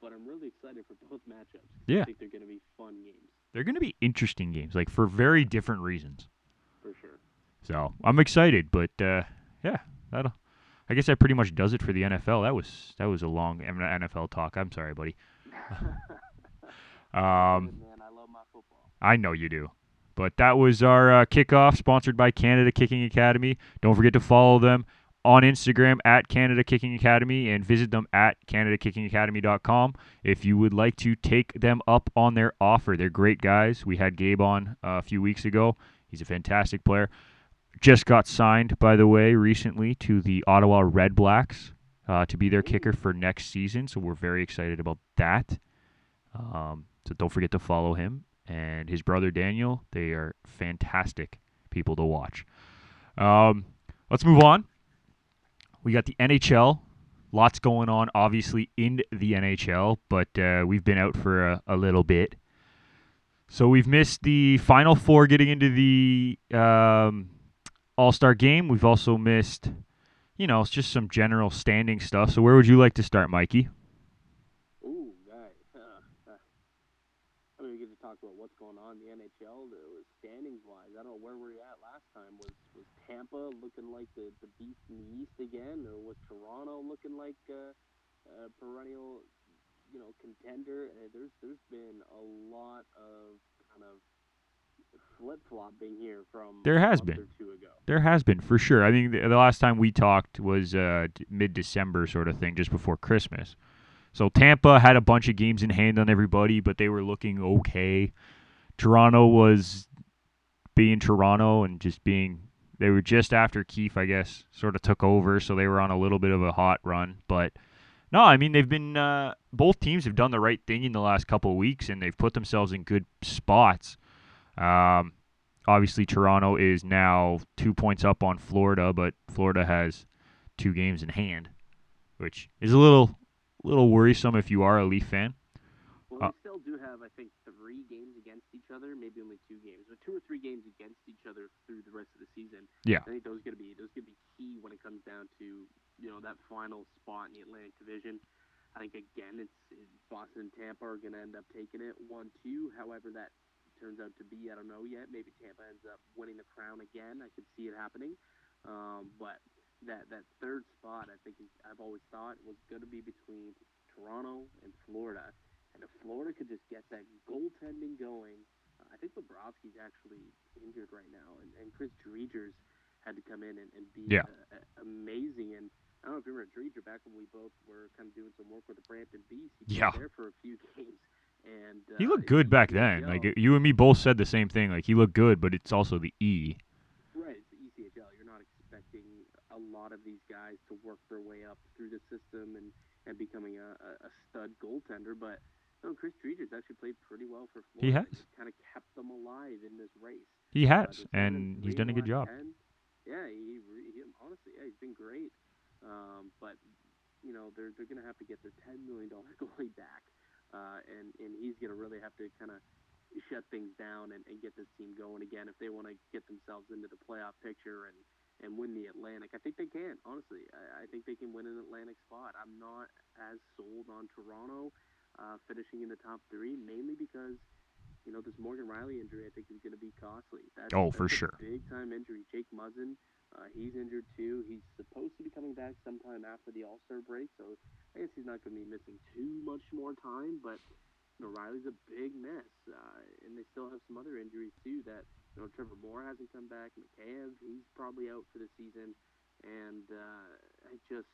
But I'm really excited for both matchups. Yeah. I think they're going to be fun games They're going to be interesting games, like for very different reasons. for sure. So I'm excited, but uh, yeah, that'll. I guess that pretty much does it for the NFL. That was that was a long NFL talk. I'm sorry, buddy. (laughs) Um, man, I love my football. I know you do. But that was our uh, kickoff, sponsored by Canada Kicking Academy. Don't forget to follow them on Instagram at Canada Kicking Academy and visit them at CanadaKickingAcademy.com if you would like to take them up on their offer. They're great guys. We had Gabe on uh, a few weeks ago. He's a fantastic player. Just got signed, by the way, recently to the Ottawa Redblacks uh, to be their kicker for next season. So we're very excited about that. Um, so don't forget to follow him and his brother Daniel. They are fantastic people to watch. Um, let's move on. We got the NHL. Lots going on, obviously, in the NHL, but uh, we've been out for a, a little bit. So we've missed the final four getting into the um, All Star game. We've also missed, you know, it's just some general standing stuff. So where would you like to start, Mikey? Ooh, guys. Uh, uh, I mean, we get to talk about what's going on in the NHL. The standings wise, I don't know where we were at last time. Was was Tampa looking like the, the beast in the East again, or was Toronto looking like uh, a perennial, you know, contender? Uh, there's there's been a lot of kind of flip flopping here from There a has been. or two ago. There has been for sure. I think the, the last time we talked was uh, mid-December sort of thing, just before Christmas. So Tampa had a bunch of games in hand on everybody, but they were looking okay. Toronto was being Toronto and just being. They were just after Keefe, I guess, sort of took over, so they were on a little bit of a hot run. But no, I mean they've been. Uh, both teams have done the right thing in the last couple of weeks, and they've put themselves in good spots. Um, obviously Toronto is now two points up on Florida, but Florida has two games in hand, which is a little little worrisome if you are a Leaf fan. Well, Uh, they still do have, I think, three games against each other, maybe only two games, but two or three games against each other through the rest of the season. Yeah. I think those are gonna be those gonna be key when it comes down to you know that final spot in the Atlantic Division. I think again, it's, it's Boston and Tampa are going to end up taking it one two. However, that turns out to be, I don't know yet. Maybe Tampa ends up winning the crown again. I could see it happening. Um, but that that third spot, I think I've always thought was going to be between Toronto and Florida. And if Florida could just get that goaltending going, uh, I think Bobrovsky's actually injured right now, and, and Chris Driedger's had to come in and, and be Yeah. uh, uh, amazing. And I don't know if you remember Driedger back when we both were kind of doing some work with the Brampton Beast. He Yeah. there for a few (laughs) games, and uh, He looked good back then. yo, Like you and me both said the same thing. Like he looked good, but it's also the E. Right, it's the ECHL. You're not expecting a lot of these guys to work their way up through the system and, and becoming a, a, a stud goaltender. But no, Chris Driedger's actually played pretty well for Florida. He has. kind of kept them alive in this race. He Uh, has, they're and he's done a good job. 10. Yeah, he, he honestly, yeah, he's been great. Um, but you know, they're they're gonna have to get their ten million dollar (laughs) goalie back, uh, and and he's gonna really have to kind of shut things down and, and get this team going again if they want to get themselves into the playoff picture and and win the Atlantic. I think they can. Honestly, I, I think they can win an Atlantic spot. I'm not as sold on Toronto uh, finishing in the top three, mainly because you know this Morgan Rielly injury. I think is going to be costly. That's, Oh, for that's a sure. Big time injury. Jake Muzzin, uh, he's injured too. He's supposed to be coming back sometime after the All Star break, so I guess he's not going to be missing too much more time. But you know, Rielly's a big miss, uh, and they still have some other injuries too. That you know, Trevor Moore hasn't come back. Mikheyev, he's probably out for the season, and uh, I just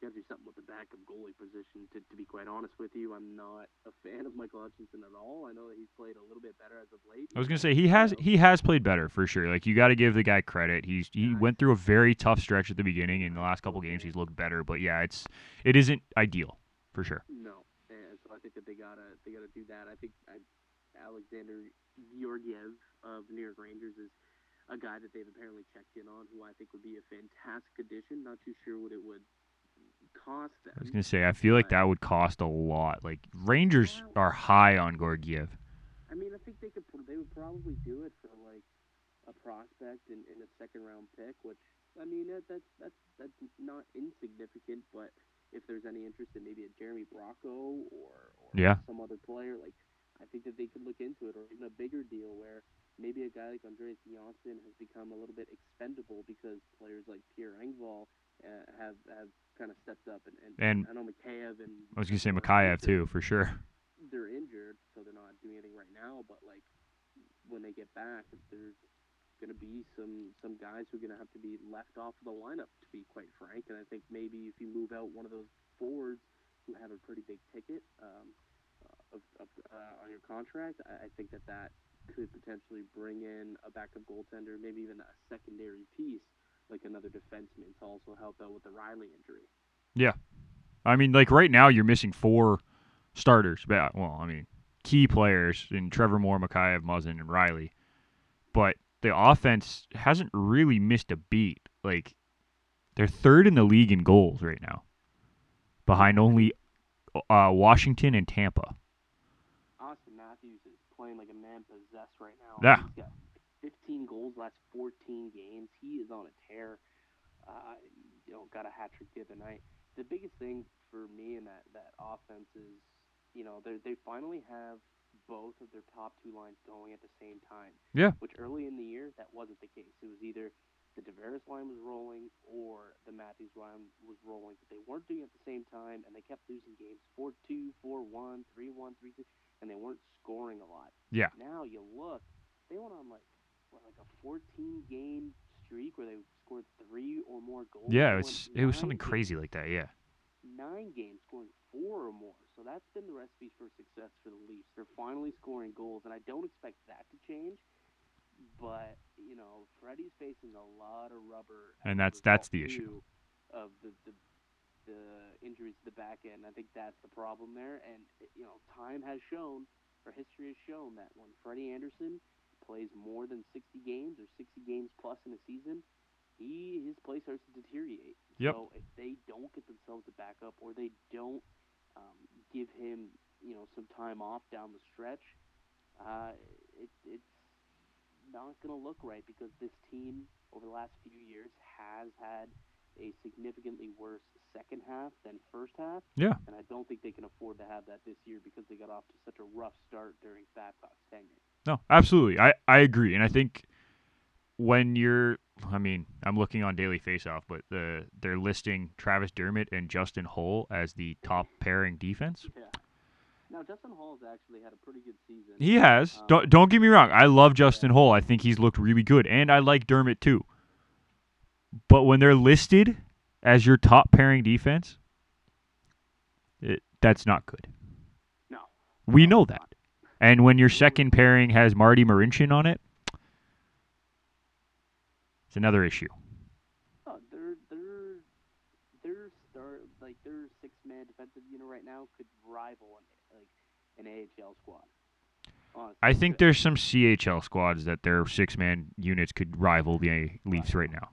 got to do something with the backup goalie position. To, to be quite honest with you, I'm not a fan of Michael Hutchinson at all. I know that he's played a little bit better as of late. I was gonna say he has he has played better for sure. Like you got to give the guy credit. He's he went through a very tough stretch at the beginning. In the last couple games, he's looked better. But yeah, it's it isn't ideal for sure. No, I think that they gotta they gotta do that. I think I, Alexander Georgiev of New York Rangers is a guy that they've apparently checked in on, who I think would be a fantastic addition. Not too sure what it would cost them. I was gonna say I feel like that would cost a lot. Like Rangers are high on Georgiev. I mean, I think they could. They would probably do it for like a prospect and, and a second round pick, which I mean that, that's that's that's not insignificant. But if there's any interest in maybe a Jeremy Bracco or, or Yeah. some other player, like I think that they could look into it, or even a bigger deal where maybe a guy like Andreas Johnsson has become a little bit expendable because players like Pierre Engvall uh, have have kind of stepped up and, and, And- I know Mikheyev and I was gonna say Or Mikheyev too for sure. they're injured, so they're not doing anything right now. But like when they get back, if there's going to be some some guys who are going to have to be left off of the lineup, to be quite frank. And I think maybe if you move out one of those forwards who have a pretty big ticket um, uh, of, of, uh, on your contract, I, I think that that could potentially bring in a backup goaltender, maybe even a secondary piece like another defenseman to also help out with the Rielly injury. Yeah, I mean, like right now you're missing four starters. Well, I mean, key players in Trevor Moore, Mikheyev, Muzzin, and Rielly. But the offense hasn't really missed a beat. Like they're third in the league in goals right now, behind only uh, Washington and Tampa. Auston Matthews is playing like a man possessed right now. Yeah. He's got 15 goals last 14 games. He is on a tear. Uh, you know, got a hat trick the other night. The biggest thing for me in that that offense is, you know, they they finally have both of their top two lines going at the same time. Yeah. Which early in the year that wasn't the case. It was either the Tavares line was rolling or the Matthews line was rolling, but they weren't doing it at the same time, and they kept losing games 4-2, 4-1, 3-1, 3-2, and they weren't scoring a lot. Yeah. Now you look, they went on like what, like a 14 game streak where they scored three or more goals. Yeah, They it's it was something games- crazy like that. Yeah. Nine games scoring four or more. So that's been the recipe for success for the Leafs. They're finally scoring goals, and I don't expect that to change. But you know, Freddie's facing a lot of rubber, And that's- that's the issue. Of the, the the injuries to the back end, I think that's the problem there. And you know, time has shown, or history has shown, that when Freddie Andersen plays more than 60 games or 60 games plus in a season, he his play starts to deteriorate. Yep. So if they don't get themselves a backup, or they don't um, give him, you know, some time off down the stretch, uh, it, it's not going to look right because this team over the last few years has had a significantly worse second half than first half. Yeah. And I don't think they can afford to have that this year because they got off to such a rough start during Babcock's tenure. No, absolutely. I, I agree. And I think when you're I mean, I'm looking on Daily Faceoff, but the they're listing Travis Dermott and Justin Holl as the top pairing defense. Yeah. Now Justin Holl's actually had a pretty good season. He has. Um, don't don't get me wrong. I love Justin Holl. I think he's looked really good, and I like Dermott too. But when they're listed as your top pairing defense, it, that's not good. No. We No, know that. not. And when your second pairing has Marty Marincin on it, it's another issue. Oh, their their their start like their six man defensive unit right now could rival an like an AHL squad. Honestly, I think there's some CHL squads that their six man units could rival the Leafs right now.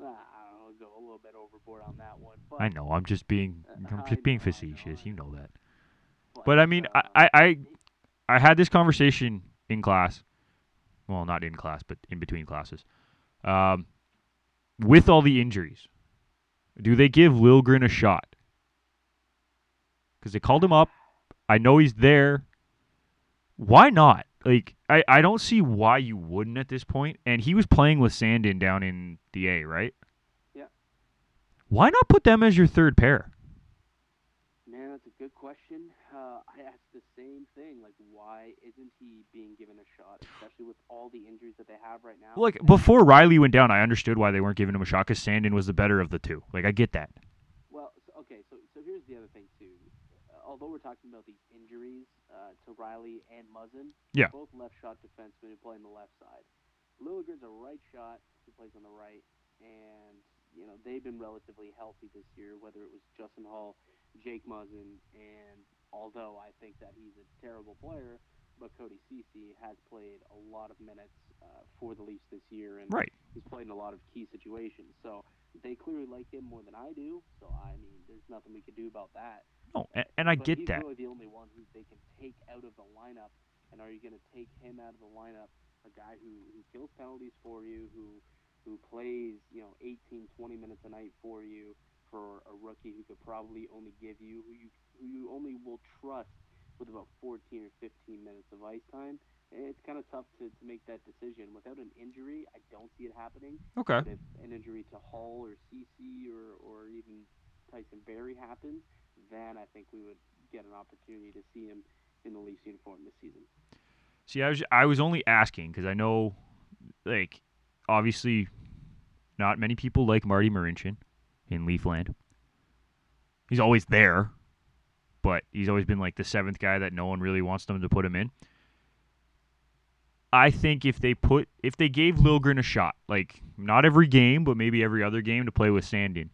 I'll go a little bit overboard on that one. But, I know. I'm just being Uh, I'm just being know, I know, facetious. You know that. but, But I mean, uh, I, I I had this conversation in class. Well, not in class, but in between classes. Um, with all the injuries, do they give Liljegren a shot? Because they called him up. I know he's there. Why not? Like, I, I don't see why you wouldn't at this point. And he was playing with Sandin down in the A, right? Yeah. Why not put them as your third pair? Man, that's a good question. Uh, I asked the same thing. Like, why isn't he being given a shot, especially with all the injuries that they have right now? Like before Rielly went down, I understood why they weren't giving him a shot because Sandin was the better of the two. Like I get that. Well, okay, so so here's the other thing too. Uh, although we're talking about these injuries uh, to Rielly and Muzzin, Yeah. both left shot defensemen who play on the left side. Liljegren's a right shot who plays on the right, and you know they've been relatively healthy this year. Whether it was Justin Holl, Jake Muzzin, and although I think that he's a terrible player, but Cody Ceci has played a lot of minutes uh, for the Leafs this year, and Right. he's played in a lot of key situations. So they clearly like him more than I do. So I mean, there's nothing we can do about that. No, and, and I but get he's that. really the only one who they can take out of the lineup. And are you going to take him out of the lineup? A guy who, who kills penalties for you, who who plays you know 18, 20 minutes a night for you, for a rookie who could probably only give you who you who you only will trust with about 14 or 15 minutes of ice time. It's kind of tough to, to make that decision. Without an injury, I don't see it happening. Okay. But if an injury to Holl or Ceci or, or even Tyson Barrie happens, then I think we would get an opportunity to see him in the Leafs uniform this season. See, I was I was only asking because I know, like, obviously, not many people like Marty Marincin in Leafland. He's always there, but he's always been like the seventh guy that no one really wants them to put him in. I think if they put if they gave Liljegren a shot, like not every game, but maybe every other game to play with Sandin,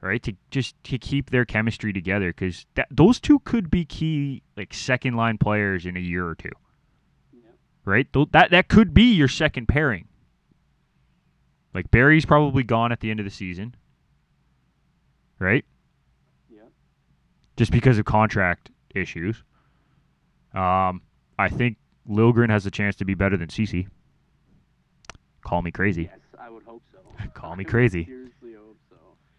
right? To just to keep their chemistry together, because that those two could be key like second line players in a year or two Yeah. right? Th- That that could be your second pairing. Like Barrie's probably gone at the end of the season, right? Just because of contract issues. Um, I think Liljegren has a chance to be better than Ceci. Call me crazy, Yes, I would hope so. (laughs) Call me crazy. (laughs) Seriously hope so.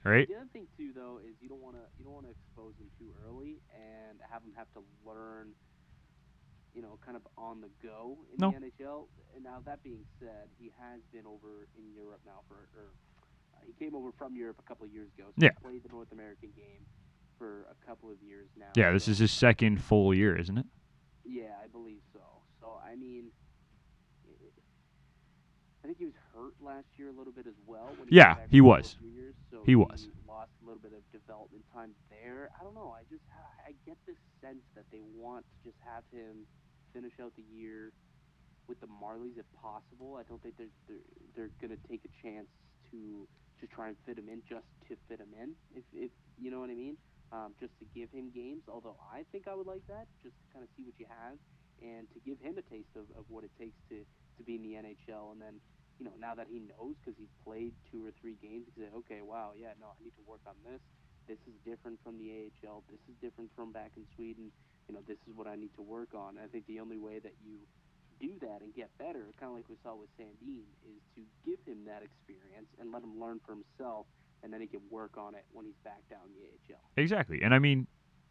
right? The other thing too, though, is you don't want to you don't want to expose him too early and have him have to learn, you know, kind of on the go in No. the NHL. And now that being said, he has been over in Europe now for, or uh, he came over from Europe a couple of years ago. So Yeah. He played the North American game for a couple of years now. Yeah, this is his second full year, isn't it? yeah, I believe so. So I mean, I think he was hurt last year a little bit as well. When Yeah, he was. Years, so He was. lost a little bit of development time there. I don't know. I just I get this sense that they want to just have him finish out the year with the Marlies if possible. I don't think they're they're, they're going to take a chance to to try and fit him in just to fit him in. If if you know what I mean. Um, just to give him games, although I think I would like that, just to kind of see what you have, and to give him a taste of, of what it takes to, to be in the NHL. And then, you know, now that he knows because he's played two or three games, he can say, okay, wow, yeah, no, I need to work on this. This is different from the AHL. This is different from back in Sweden. You know, this is what I need to work on. I think the only way that you do that and get better, kind of like we saw with Sandin, is to give him that experience and let him learn for himself and then he can work on it when he's back down the AHL. Exactly. And I mean,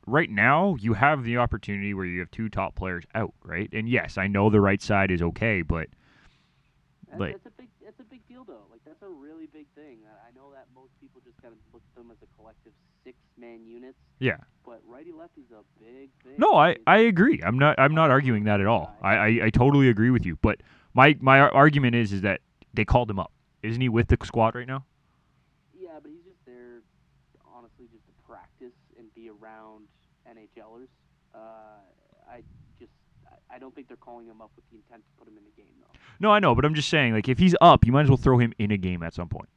right now you have the opportunity where you have two top players out, right? And yes, I know the right side is okay, but That's, Like- that's a big that's a big deal though. Like that's a really big thing. I know that most people just kind of look at them as a collective six man units, yeah. but righty lefty's a big thing. No, I, I agree. I'm not I'm not arguing that at all. I, I, I totally agree with you. But my my argument is is that they called him up. Isn't he with the squad right now? Yeah, but he's just there, honestly, just to practice and be around NHLers. Uh, I just, I- don't think they're calling him up with the intent to put him in the game, though. No, I know, but I'm just saying, like, if he's up, you might as well throw him in a game at some point,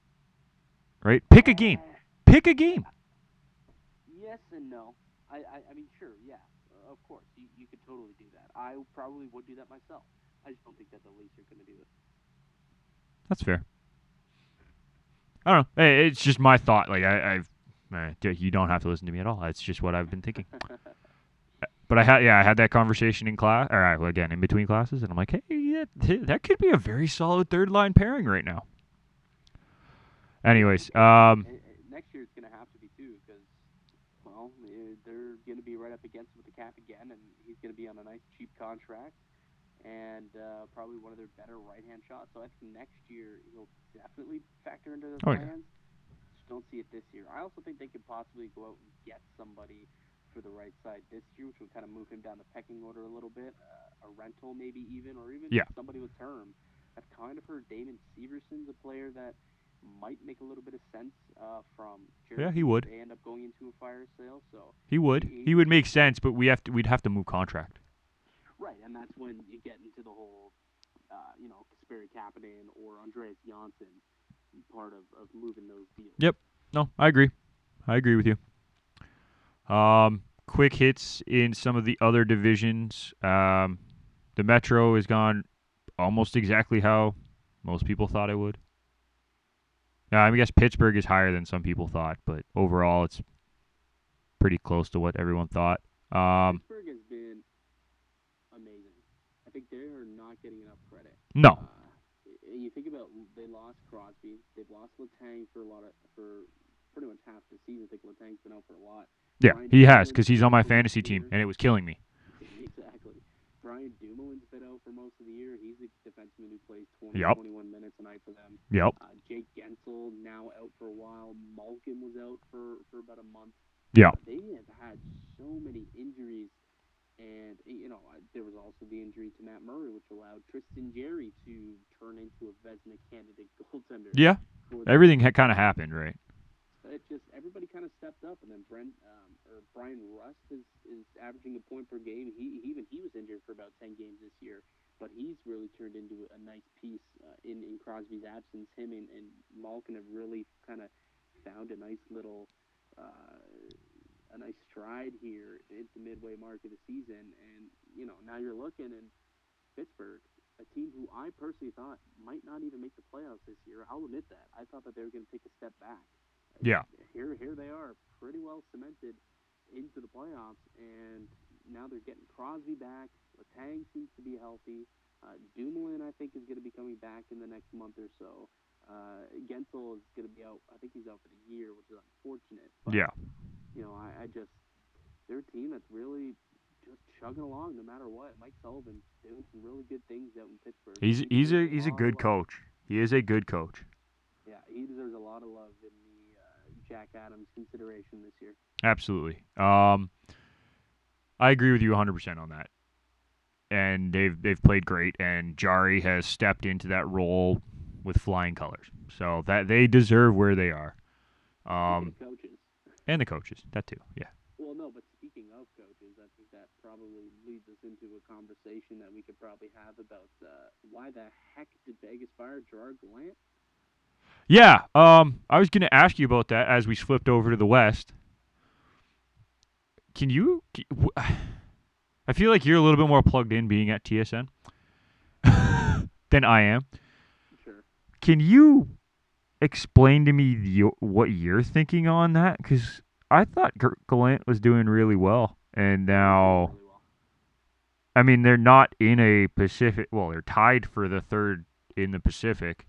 right? Pick a game. Eh, Pick a game. yes and no. I, I, I mean, sure, yeah, uh, of course, you, you could totally do that. I probably would do that myself. I just don't think that the Leafs are going to do it. That's fair. I don't know. It's just my thought. Like I, I've, d- you don't have to listen to me at all. It's just what I've been thinking. But I had, yeah, I had that conversation in class, or uh, again in between classes, and I'm like, hey, yeah, that could be a very solid third line pairing right now. Anyways, um, next year it's going to have to be too, because well, eh, they're going to be right up against him with the cap again, and he's going to be on a nice cheap contract, and uh, probably one of their better right-hand shots. So I think next year he'll definitely factor into the Oh, plans. Just don't see it this year. I also think they could possibly go out and get somebody for the right side this year, which would kind of move him down the pecking order a little bit, uh, a rental maybe even, or even Yeah. somebody with term. I've kind of heard Damon Severson's a player that might make a little bit of sense uh, from. Yeah, he would. They end up going into a fire sale, so he would, he would make sense, but we have to, we'd have to move contract. right, and that's when you get into the whole, uh, you know, Kasperi Kapanen or Andreas Johnsson part of, of moving those deals. Yep. No, I agree. I agree with you. Um, quick hits in some of the other divisions. Um, the Metro has gone almost exactly how most people thought it would. Yeah, I guess Pittsburgh is higher than some people thought, but overall it's pretty close to what everyone thought. Um, Pittsburgh has been amazing. I think they are not getting enough credit. no, Uh, you think about they lost Crosby, they've lost Letang for a lot of for pretty much half the season. I think Letang's been out for a lot. yeah, Brian he has because he's on my out for most fantasy team, and it was killing me. (laughs) exactly. Brian Dumoulin's been out for most of the year. He's a defenseman who plays 20, Yep. 21 minutes a night for them. Yep. Uh, Jake Guentzel now out for a while. Malkin was out for, for about a month. Yeah. They have had so many injuries, and you know there was also the injury to Matt Murray, which allowed Tristan Jarry to turn into a Vezina candidate (laughs) goaltender. Yeah, everything had kind of happened, right? it just everybody kind of stepped up, and then Brent um, or Bryan Rust is, is averaging a point per game. He he- even he was injured for about ten games this year, but he's really turned into a nice piece uh, in in Crosby's absence. Him and, and Malkin have really kind of found a nice little uh, a nice stride here at the midway mark of the season, and you know now you're looking in Pittsburgh. A team who I personally thought might not even make the playoffs this year. I'll admit that. I thought that they were going to take a step back Yeah. here here they are, pretty well cemented into the playoffs, and now they're getting Crosby back. Letang seems to be healthy. Uh, Dumoulin, I think, is going to be coming back in the next month or so. Uh, Guentzel is going to be out. I think he's out for the year, which is unfortunate. But, Yeah. You know, I, I just they're a team that's really just chugging along no matter what. Mike Sullivan's doing some really good things out in Pittsburgh. He's He he's a he's a good coach. He is a good coach. Yeah, he deserves a lot of love in the uh, Jack Adams consideration this year. Absolutely. Um, I agree with you 100% on that. And they've they've played great, and Jarry has stepped into that role with flying colors. So that they deserve where they are, um, coaches. And the coaches that too. Yeah. Well, no, but speaking of coaches, I think that probably leads us into a conversation that we could probably have about uh, why the heck did Vegas fire Gerard Gallant? Yeah. Um, I was going to ask you about that as we flipped over to the West. Can you? (sighs) I feel like you're a little bit more plugged in being at TSN (laughs) than I am. Sure. Can you explain to me your, what you're thinking on that? Because I thought Gallant was doing really well, and now I mean they're not in a Pacific. Well, they're tied for the third in the Pacific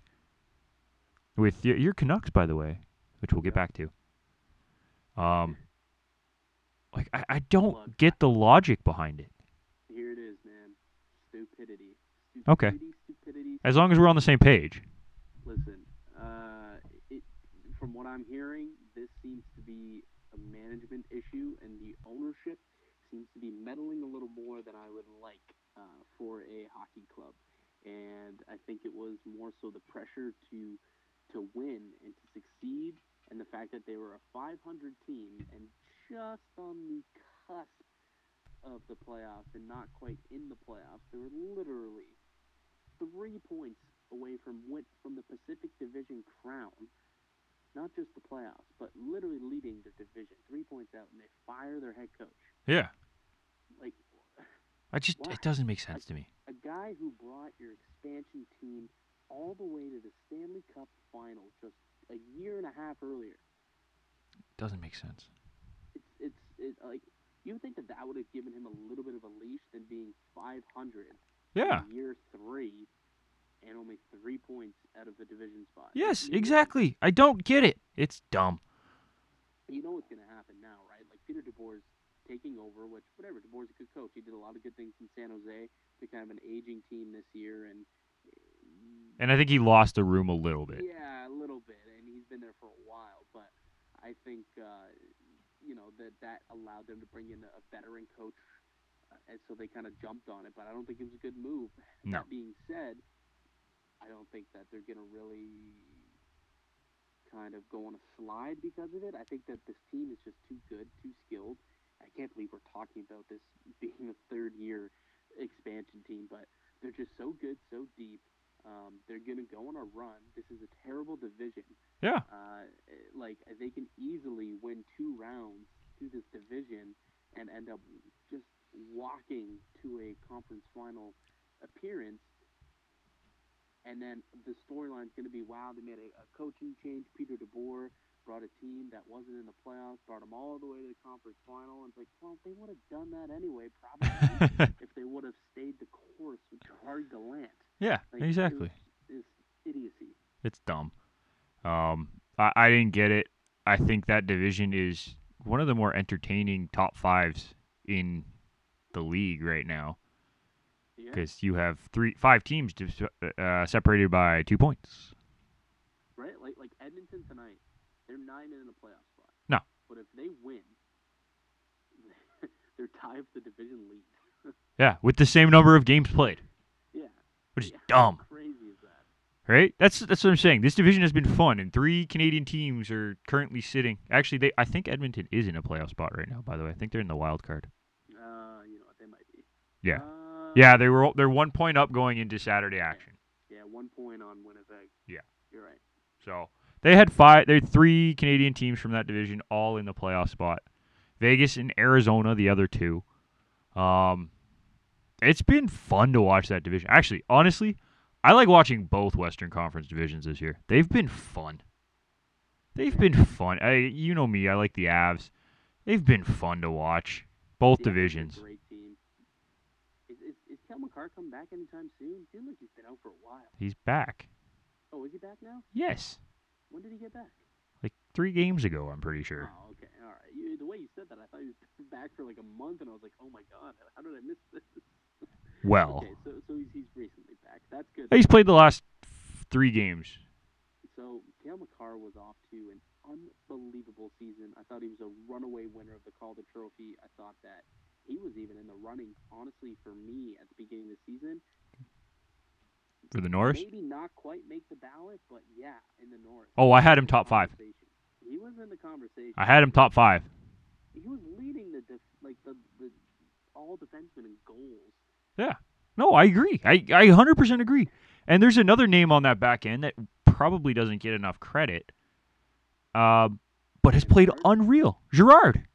with y- your Canucks, by the way. which we'll get back to. Um, like I, I don't get the logic behind it. Here it is, man. Stupidity. Okay. Stupidity, Stupidity. As long as we're on the same page. From what I'm hearing, this seems to be a management issue, and the ownership seems to be meddling a little more than I would like uh, for a hockey club. And I think it was more so the pressure to to win and to succeed, and the fact that they were a 500 team and just on the cusp of the playoffs and not quite in the playoffs. They were literally three points away from from the Pacific Division crown, not just the playoffs, but literally leading the division, three points out, and they fire their head coach. Yeah. Like I just Why? it doesn't make sense to me. a guy who brought your expansion team all the way to the Stanley Cup final just a year and a half earlier. Doesn't make sense. It's it's it, like you think that that would have given him a little bit of a leash than being 500 Yeah. in year three and only three points out of the division spot. Yes, exactly. I don't get it. It's dumb. you know what's going to happen now, right? Like Peter DeBoer's taking over, which whatever. DeBoer's a good coach. He did a lot of good things in San Jose. They're kind of an aging team this year, and And I think he lost the room a little bit. yeah, a little bit. And he's been there for a while, but I think uh, you know that that allowed them to bring in a veteran coach, uh, and so they kind of jumped on it. But I don't think it was a good move. No. That being said, I don't think that they're going to really kind of go on a slide because of it. I think that this team is just too good, too skilled. I can't believe we're talking about this (laughs) being a third year expansion team, but they're just so good, so deep. Um, they're going to go on a run. This is a terrible division. Yeah. Uh, like they can easily win two rounds through this division and end up just walking to a conference final appearance. And then the storyline is going to be wow, they made a, a coaching change. Peter DeBoer brought a team that wasn't in the playoffs, brought them all the way to the conference final. And it's like, well, they would have done that anyway, probably, (laughs) if they would have stayed the course with Gerard Gallant. yeah, Like, exactly. It's idiocy. It's dumb. Um, I, I didn't get it. I think that division is one of the more entertaining top fives in the league right now. Because you have three, five teams uh, separated by two points. right? Like like Edmonton tonight, they're not even in the playoff spot. No. But if they win, (laughs) they're tied for the division lead. (laughs) Yeah, with the same number of games played, Yeah. which is Yeah, dumb, How crazy is that? right? That's that's what I'm saying. This division has been fun, and three Canadian teams are currently sitting. Actually, they I think Edmonton is in a playoff spot right now. By the way, I think they're in the wild card. Uh, you know what? They might be. Yeah. Uh, Yeah, they were they're one point up going into Saturday action. Yeah, one point on Winnipeg. Yeah. You're right. So they had five. They had three Canadian teams from that division, all in the playoff spot. Vegas and Arizona, the other two. Um, it's been fun to watch that division. Actually, honestly, I like watching both Western Conference divisions this year. They've been fun. They've been fun. I, you know me. I like the Avs. They've been fun to watch. Both The Avs are a divisions. Great is, is Cale Makar coming back anytime soon? Seems like he's been out for a while. He's back. Oh, is he back now? Yes, When did he get back? like three games ago. I'm pretty sure. Oh, okay. All right. You, the way you said that, I thought he was (laughs) back for like a month, and I was like, oh my god, how did I miss this? (laughs) Well, Okay, so so he's, he's recently back. That's good. he's played the last three games. So Cale Makar was off to an unbelievable season. I thought he was a runaway winner of the Calder Trophy. I thought that he was even in the running, honestly, for me at the beginning of the season. For the North? Maybe not quite make the ballot, but yeah, in the North. Oh, I had him top five. He was in the conversation. I had him top five. he was leading the def- like the, the all defensemen in goals. Yeah. No, I agree. I, I 100% agree. And there's another name on that back end that probably doesn't get enough credit, uh, but has played unreal. Girard.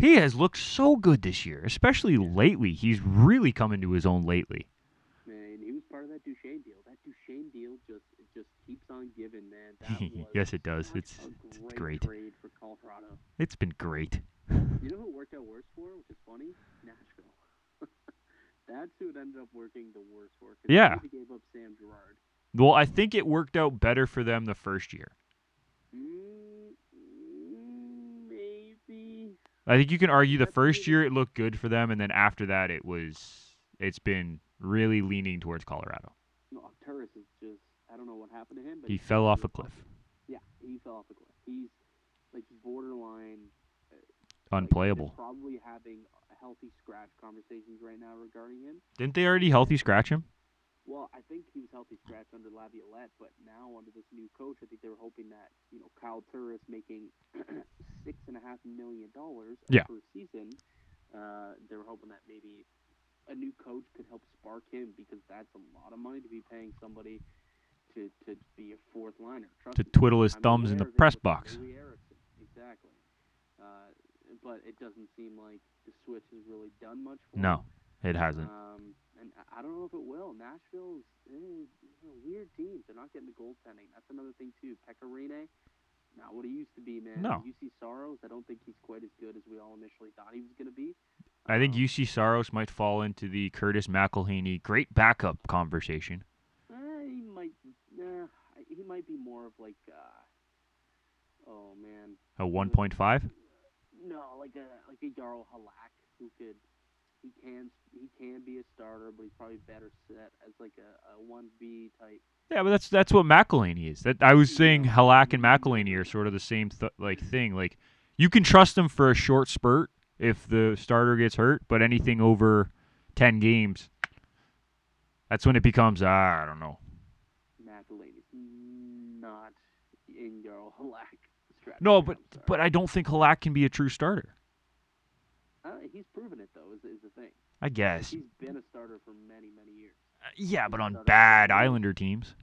He has looked so good this year, especially lately. He's really come into his own lately. Man, he was part of that Duchene deal. That Duchene deal just it just keeps on giving, man. (laughs) Yes, it does. It's- it's great, great. trade for Colorado. It's been great. You know who it worked out worse for, which is funny? Nashville. (laughs) That's who it ended up working the worst for. Yeah. They gave up Sam Girard. Well, I think it worked out better for them the first year. Mm, mm, maybe. I think you can argue the first year it looked good for them, and then after that it was it's been really leaning towards Colorado. No, Arcturus is just. I don't know what happened to him, but He he's fell off a cliff, Yeah, he fell off a cliff. He's like borderline. Uh, like, unplayable. they're probably having healthy scratch conversations right now regarding him. Didn't they already healthy scratch him? Well, I think he was healthy scratch under Laviolette, but now under this new coach, I think they were hoping that you know Kyle Turris making (clears throat) six and a half million dollars Yeah. per season. Uh, they were hoping that maybe a new coach could help spark him because that's a lot of money to be paying somebody to, to be a fourth liner. Trust To me, twiddle his I'm thumbs in the aware of it press box. Exactly. Uh, but it doesn't seem like the switch has really done much for him. It hasn't. Um, and I- don't know if it will. Nashville's eh, a weird team. They're not getting the goaltending. That's another thing too. Pekka Rinne, not what he used to be, man. No. Juuse Saros, I don't think he's quite as good as we all initially thought he was going to be. I think Um, Juuse Saros might fall into the Curtis McElhinney great backup conversation. eh, he might. Nah, he might be more of like. Uh, oh man. A 1.5. No, like a like a Jaro Halak who could. He can he can be a starter, but he's probably better set as like a, a one B type. Yeah, but that's that's what McElhinney is. That I was saying. Halak and McElhinney are sort of the same th- like thing. Like you can trust them for a short spurt if the starter gets hurt, but anything over ten games, that's when it becomes ah, I don't know. McElhinney's not in your (laughs) Halak. strategy, No, but but I don't think Halak can be a true starter. Uh, he's proven it though. Is, is the thing. I guess. He's been a starter for many many years. Uh, Yeah, but on bad Islander teams.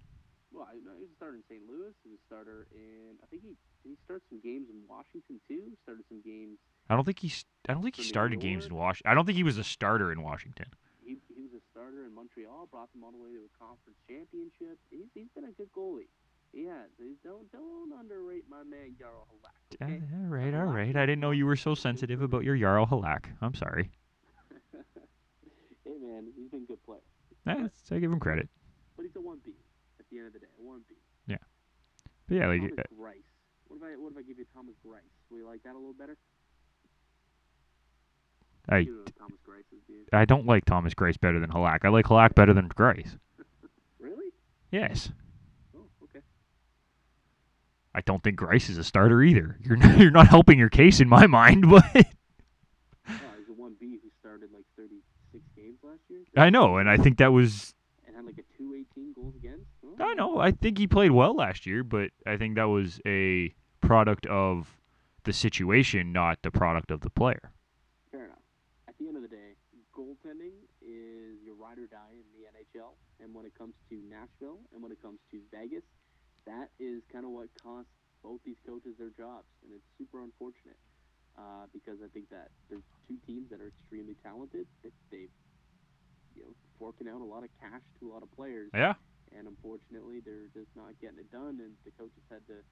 Well, I know he was a starter in St. Louis. He was a starter in. I think he he start some games in Washington too. Started some games. I don't think he's. I don't think he started games in? Washington. I don't think he was a starter in Washington. He he was a starter in Montreal. Brought them all the way to a conference championship. He's he's been a good goalie. Has. Don't don't underrate my man Jaro Halak. Uh, Okay. all right, all right. I didn't know you were so sensitive about your Jaro Halak. I'm sorry. (laughs) hey man, he's been a good player. Eh, I give him credit. But he's a one B at the end of the day. A one B. Yeah. But yeah, like Thomas uh, Greiss. What if I what if I give you Thomas Greiss? Will you like that a little better? I You know Thomas Greiss is. I don't like Thomas Grace better than Halak. I like Halak better than Grace. (laughs) Really? Yes. I don't think Greiss is a starter either. (laughs) You're not, you're not helping your case in my mind, (laughs) but Oh, he's a one B who started like thirty six games last year. I know, and I think that was And had like a two eighteen goals against. Oh, I know. I think he played well last year, but I think that was a product of the situation, not the product of the player. Fair enough. At the end of the day, goaltending is your ride or die in the NHL. And when it comes to Nashville and when it comes to Vegas, that is kind of what costs both these coaches their jobs. And it's super unfortunate uh, because I think that there's two teams that are extremely talented. That they've, you know, forking out a lot of cash to a lot of players. Yeah. And unfortunately, they're just not getting it done. And the coaches had to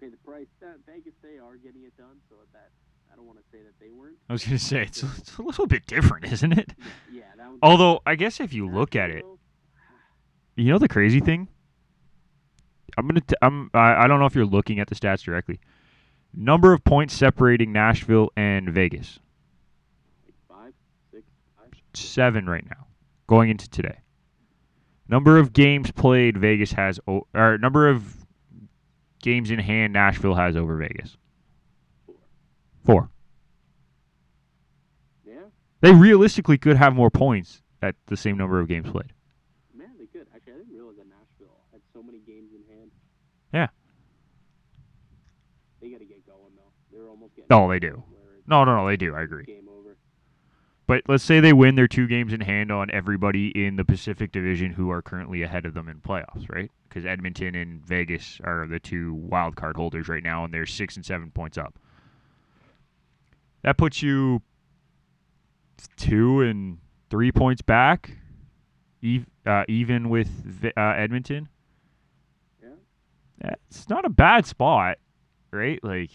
pay the price. That Vegas, they are getting it done. So that I don't want to say that they weren't. I was gonna say it's, it's a little bit different, isn't it? Yeah, yeah Although I guess if you look at it, (sighs) you know the crazy thing. I'm gonna. T- I'm. I, I don't know if you're looking at the stats directly. Number of points separating Nashville and Vegas. five, six, five. Seven right now, going into today. Number of games played, Vegas has. O- or number of games in hand, Nashville has over Vegas. Four. Four. Yeah, They realistically could have more points at the same number of games played. man, they could. Actually, I didn't realize that Nashville had so many games in hand. Yeah. They got to get going though. They're almost getting. To they do. point where it's No, no, no, they do. I agree. But let's say they win their two games in hand on everybody in the Pacific Division who are currently ahead of them in playoffs, right? Because Edmonton and Vegas are the two wild card holders right now, and they're six and seven points up. That puts you two and three points back, uh, even with uh, Edmonton. Yeah. It's not a bad spot, right? Like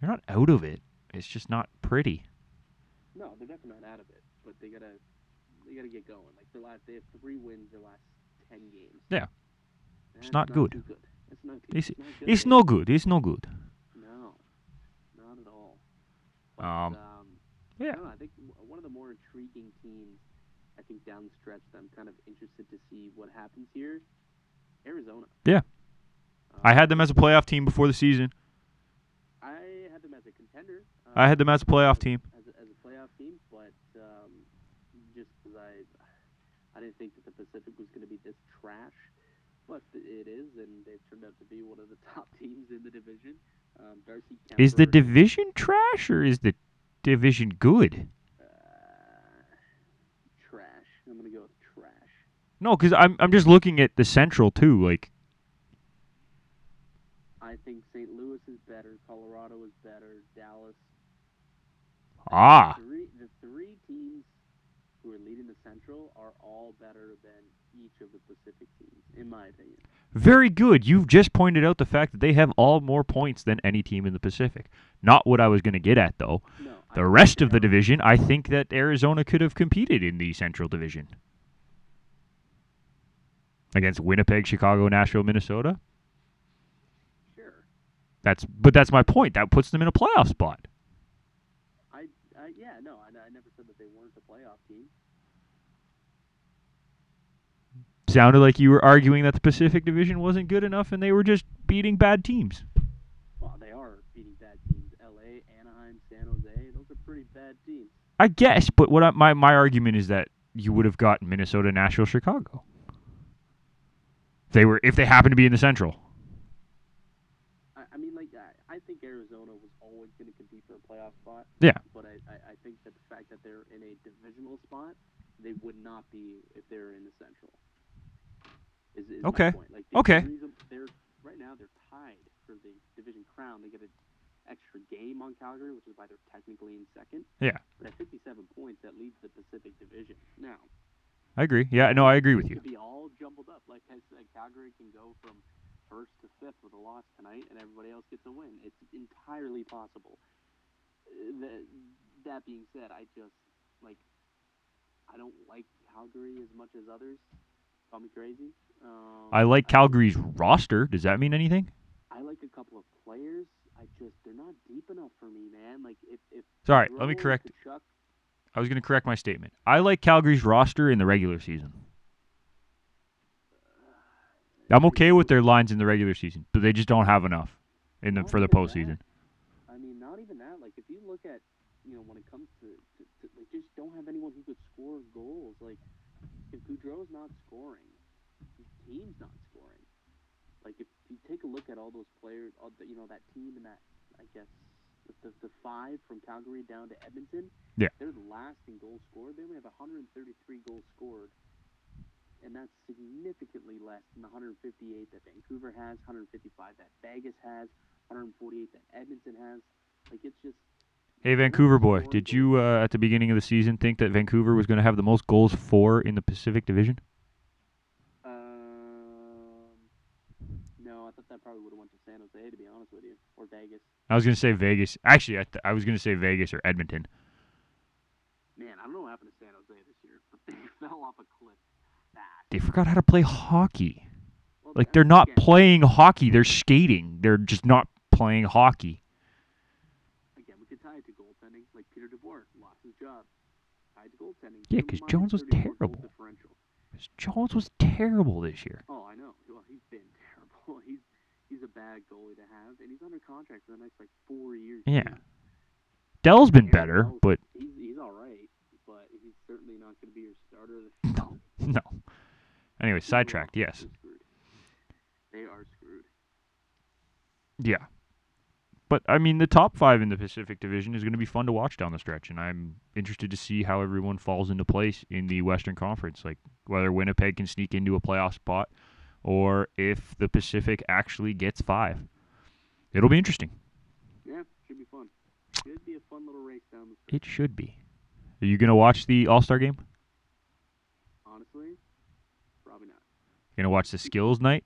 they're not out of it. It's just not pretty. No, they're definitely not out of it, but they gotta they gotta get going. Like their last, they have three wins their last ten games. Yeah. That's not good. good. It's not. It's- It's, not good. It's no good. It's no good. No, not at all. But, Um, um, yeah. I, know, I think one of the more intriguing teams, I think down the stretch, that I'm kind of interested to see what happens here. Arizona. Yeah. Um, I had them as a playoff team before the season. I had them as a contender. I had them um, as a playoff team. As a, as a playoff team, but um, just because I, I didn't think that the Pacific was going to be this trash, but it is, and they've turned out to be one of the (laughs) top teams in the division. Um, Darcy Kuemper. Is the division trash or is the division good? uh, trash? I'm gonna go with trash. No, because I'm I'm just looking at the Central too. Like I think St. Louis is better. Colorado is better. Dallas. ah, Three, the three teams who are leading the Central are all better than each of the Pacific teams, in my opinion. very good. You've just pointed out the fact that they have all more points than any team in the Pacific. Not what I was going to get at though. No, The think rest of the division, I think that Arizona could have competed in the Central Division against Winnipeg, Chicago, Nashville, Minnesota. That's but that's my point. That puts them in a playoff spot. I, I yeah, no, I, I never said that they weren't a playoff team. Sounded like you were arguing that the Pacific Division wasn't good enough and they were just beating bad teams. Well, they are beating bad teams. L.A., Anaheim, San Jose. Those are pretty bad teams. I guess, but what I, my my argument is that you would have got Minnesota, Nashville, Chicago. If they were if they happened to be in the Central. I, I mean, like, I, I think Arizona was always going to compete for a playoff spot. Yeah. But I, I, I think that the fact that they're in a divisional spot, they would not be if they were in the Central. Is, is Okay. Like, Okay. the reason They're right now they're tied for the division crown. They get an extra game on Calgary, which is why they're technically in second. Yeah. But at 57 points, that leads the Pacific Division. Now, I agree. Yeah, no, I agree with you. it you. could be all jumbled up. Like I said, Calgary can go from first to fifth with a loss tonight, and everybody else gets a win. It's entirely possible. Uh, That, that being said, I just like I don't like Calgary as much as others. Call me crazy. Um, I like I- Calgary's roster. Does that mean anything? I like a couple of players. I just they're not deep enough for me, man. Like if if Sorry, let me correct. Tkachuk, I was going to correct my statement. I like Calgary's roster in the regular season. I'm okay with their lines in the regular season, but they just don't have enough in the for the postseason. I mean, not even that. Like, if you look at, you know, when it comes to, to, to like, just don't have anyone who could score goals. Like, if Gaudreau's not scoring, his team's not scoring. Like, if you take a look at all those players, all the, you know, that team and that, I guess, the, the, the five from Calgary down to Edmonton, Yeah. they're the last in goals scored. They only have 133 goals scored. And that's significantly less than the 158 that Vancouver has, 155 that Vegas has, 148 that Edmonton has. Like it's just. Hey, Vancouver boy, did you uh, at the beginning of the season think that Vancouver was going to have the most goals for in the Pacific Division? Um, no, I thought that probably would have went to San Jose to be honest with you, or Vegas. I was going to say Vegas. Actually, I, th- I was going to say Vegas or Edmonton. Man, I don't know what happened to San Jose this year, (laughs) but they fell off a cliff fast. They forgot how to play hockey. Well, Like they're not playing hockey; they're skating. They're just not playing hockey. Again, we could tie it to goaltending. Like Peter DeBoer lost his job. Goaltending. Yeah, Give him 'cause minus Jones was 34 terrible. Differential. Jones was terrible this year. Oh, I know. Well, he's been (laughs) terrible. He's he's a bad goalie to have, and he's under contract for the next like four years. Yeah. too. Dell's been better, but He's he's all right, but he's certainly not going to be your starter. (laughs) no, no. Anyway, sidetracked. Yes. They are screwed. Yeah. But I mean, the top five in the Pacific Division is going to be fun to watch down the stretch, and I'm interested to see how everyone falls into place in the Western Conference. Like whether Winnipeg can sneak into a playoff spot, or if the Pacific actually gets five. It'll be interesting. Yeah, should be fun. Should be a fun little race down the stretch. It should be. Are you going to watch the All Star game? Honestly, probably not. You going to watch the Skills Night?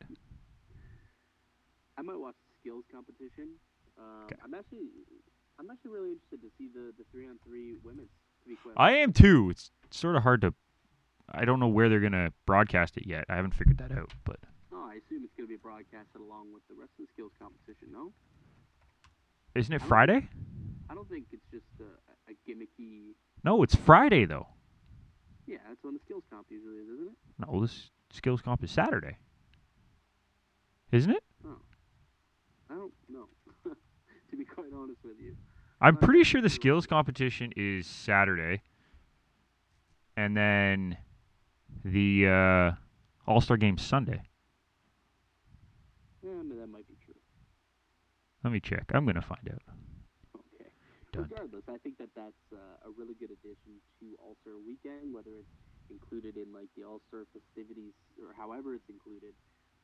I might watch the skills competition. Um, Okay. I'm actually, I'm actually really interested to see the the three on three women's. I am too. It's sort of hard to. I don't know where they're going to broadcast it yet. I haven't figured that out, but Oh, I, assume it's going to be broadcasted along with the rest of the skills competition. No, Isn't it I Friday? I don't think it's just a, a gimmicky. No, it's Friday though. Yeah, that's when the skills comp usually is, isn't it? No, this skills comp is Saturday. Isn't it? Oh. I don't know. To be (laughs) quite honest with you. I'm pretty sure the skills competition is Saturday. And then the uh, All Star game Sunday. Yeah, that might be true. Let me check. I'm gonna find out. Okay. Done. Regardless, I think that that's uh, a really good addition to All Star Weekend, whether it's included in like the All Star festivities or however it's included.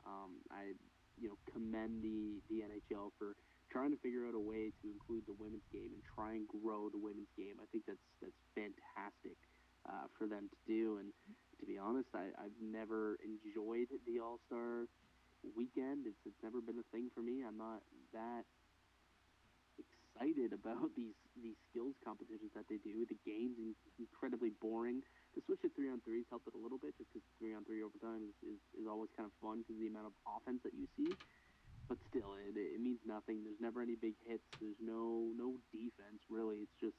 Um, I, you know, commend the the NHL for trying to figure out a way to include the women's game and try and grow the women's game. I think that's that's fantastic uh, for them to do. And to be honest, I, I've never enjoyed the All Star weekend. It's it's never been a thing for me. I'm not that excited about (laughs) these these skills competitions that they do. The game's in- incredibly boring. To switch to three on threes helped it a little bit, just because three on three overtime is, is, is always kind of fun because the amount of offense that you see. But still, it, it means nothing. There's never any big hits. There's no no defense really. It's just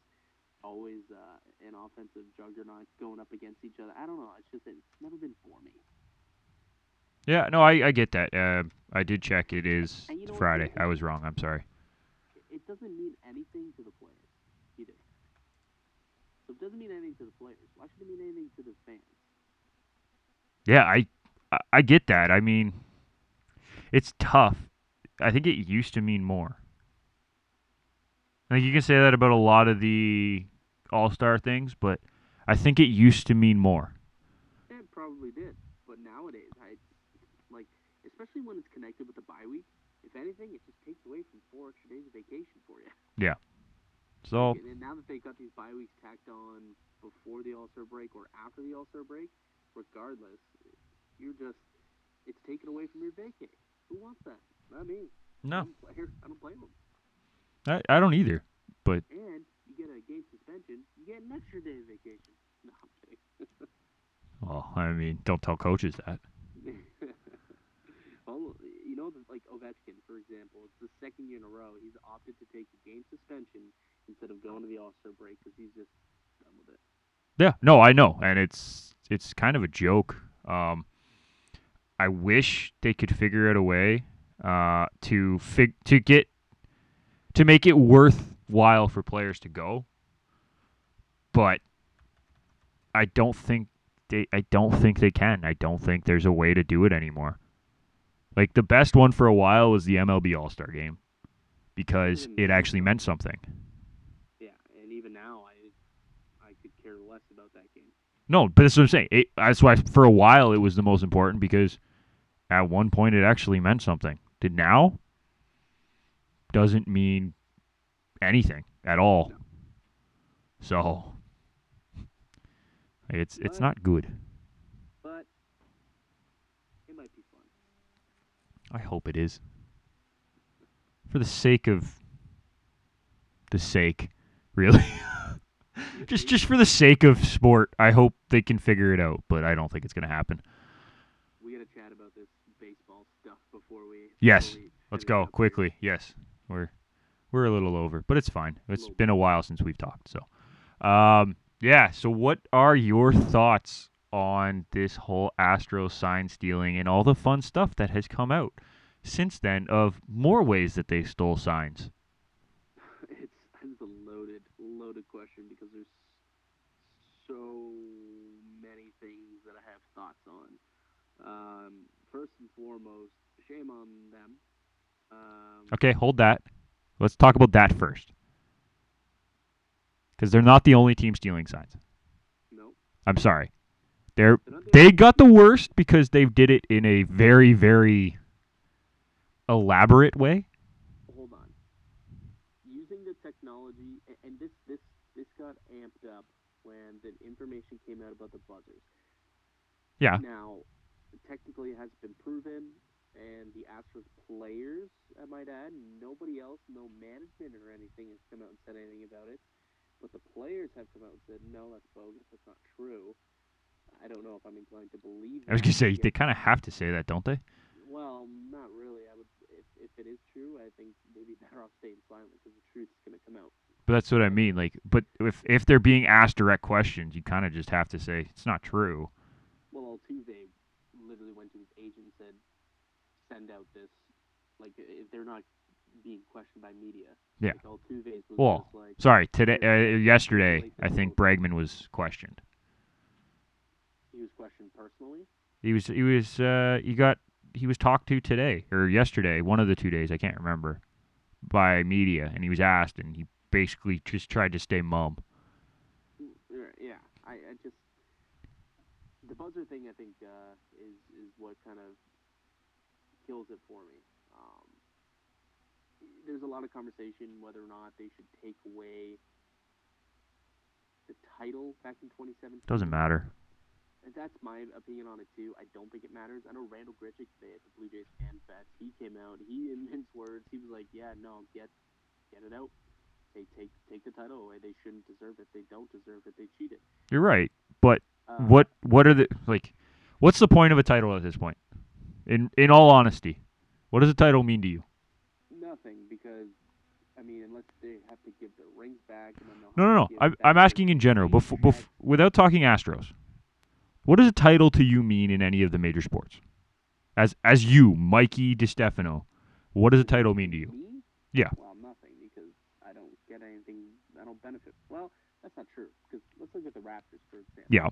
always uh, an offensive juggernaut going up against each other. I don't know. It's just it's never been for me. Yeah, no, I, I get that. Uh, I did check. It is you know Friday. I was wrong. I'm sorry. it doesn't mean anything to the players either. So it doesn't mean anything to the players, why should it mean anything to the fans? Yeah, I- I get that. I mean, it's tough. I think it used to mean more. Like you can say that about a lot of the All Star things, but I think it used to mean more. It probably did, but nowadays, I like, especially when it's connected with the bye week. If anything, it just takes away from four extra days of vacation for you. Yeah. So And and now that they've got these bye weeks tacked on before the All Star break or after the All Star break, regardless, you're just it's taken away from your vacation. Who wants that? Not me. no, I'm a player. I don't blame them. I, I don't either. But And you get a game suspension, you get an extra day of vacation. (laughs) No, I'm kidding. Well, I mean, don't tell coaches that. (laughs) well, you know, like Ovechkin, for example, it's the second year in a row he's opted to take a game suspension instead of going to the All Star break because he's just done with it. Yeah, no, I know, and it's it's kind of a joke. Um, I wish they could figure out a way uh, to fig- to get to make it worthwhile for players to go, but I don't think they I don't think they can. I don't think there's a way to do it anymore. Like the best one for a while was the MLB All Star Game because it actually meant something. Yeah, and even now, I I could care less about that game. No, but that's what I'm saying. It, that's why for a while it was the most important because at one point it actually meant something. Did now doesn't mean anything at all. So it's it's not good. But it might be fun. I hope it is. For the sake of the sake, really. (laughs) just just for the sake of sport, I hope they can figure it out, but I don't think it's going to happen. We gotta chat about this baseball stuff before we. Yes, we Let's go up quickly. Yes, we're we're a little over, but it's fine. It's been a while since we've talked. So, um, yeah. So, what are your thoughts on this whole Astro sign stealing and all the fun stuff that has come out since then of more ways that they stole signs? it's it's a loaded loaded question because there's so many things that I have thoughts on. Um, first and foremost, shame on them. Um, Okay, hold that. Let's talk about that first, because they're not the only team stealing signs. No, I'm sorry. They're they're not the they got the worst because they did it in a very very elaborate way. hold on. Using the technology, and this this this got amped up when the information came out about the buzzers. Yeah. Now, technically, it has been proven, and the Astros players, I might add, nobody else, no management or anything, has come out and said anything about it. But the players have come out and said, no, that's bogus. That's not true. I don't know if I'm inclined to believe. I was gonna say they kind of have to say that, don't they? Well, not really. I would, if, if it is true, I think they'd be better off staying silent because the truth is gonna come out. But that's what I mean. Like, but if if they're being asked direct questions, you kind of just have to say it's not true. Well, Altuve literally went to his agent and said, "Send out this." Like, if they're not being questioned by media. Yeah. Like Well, like, Sorry, today, uh, yesterday, I think Bregman was questioned. he was questioned personally. He was he was uh he got he was talked to today or yesterday, one of the two days, I can't remember, by media, and he was asked, and he basically just tried to stay mum. Mm, Yeah, yeah. I, I just the buzzer thing. I think uh, is is what kind of kills it for me. Um, there's a lot of conversation whether or not they should take away the title back in 2017. Doesn't matter. And That's my opinion on it too. I don't think it matters. I know Randal Grichuk today at the Blue Jays Fan Fest. He came out. He, in his words, he was like, "Yeah, no, get get it out. They take take the title away. They shouldn't deserve it. They don't deserve it. They cheated." You're right, but Uh, what what are the like? What's the point of a title at this point? In in all honesty, what does a title mean to you? Nothing, because I mean, unless they have to give their rings back, and No, no, no. I'm, I'm asking in general, rings before, without talking Astros. What does a title to you mean in any of the major sports? As as you, Mikey DiStefano, what does a title mean to you? Me? Yeah. Well, nothing, because I don't get anything. I don't benefit. Well, that's not true. Because let's look at the Raptors for example. Yeah.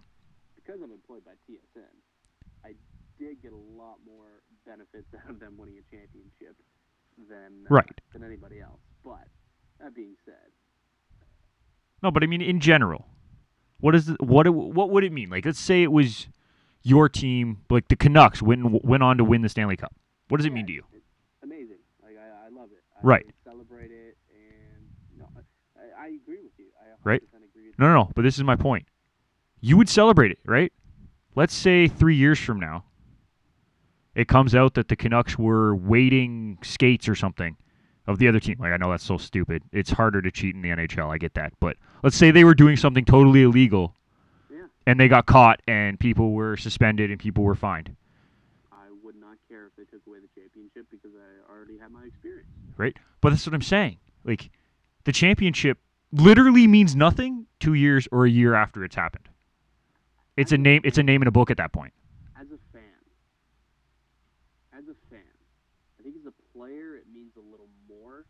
Because I'm employed by TSN, I did get a lot more benefits (laughs) out of them winning a championship than uh, Right. than anybody else. But that being said, No, but I mean in general. What is it, what it- what would it mean? Like let's say it was your team, like the Canucks went went on to win the Stanley Cup. What does it yeah, mean to you? It's amazing. Like I, I love it. I Right. Celebrate it, and no, I, I agree with you. I 100% Right. agree with No, no, no. But this is my point. You would celebrate it, right? Let's say three years from now, it comes out that the Canucks were waiting skates or something of the other team. Like I know that's so stupid. It's harder to cheat in the NHL. I get that, but let's say they were doing something totally illegal, Yeah. and they got caught, and people were suspended and people were fined. I would not care if they took away the championship because I already had my experience. right? But that's what I'm saying. Like, the championship literally means nothing two years or a year after it's happened. It's a name. It's a name in a book at that point. As a fan, as a fan, I think as a player it means a little more.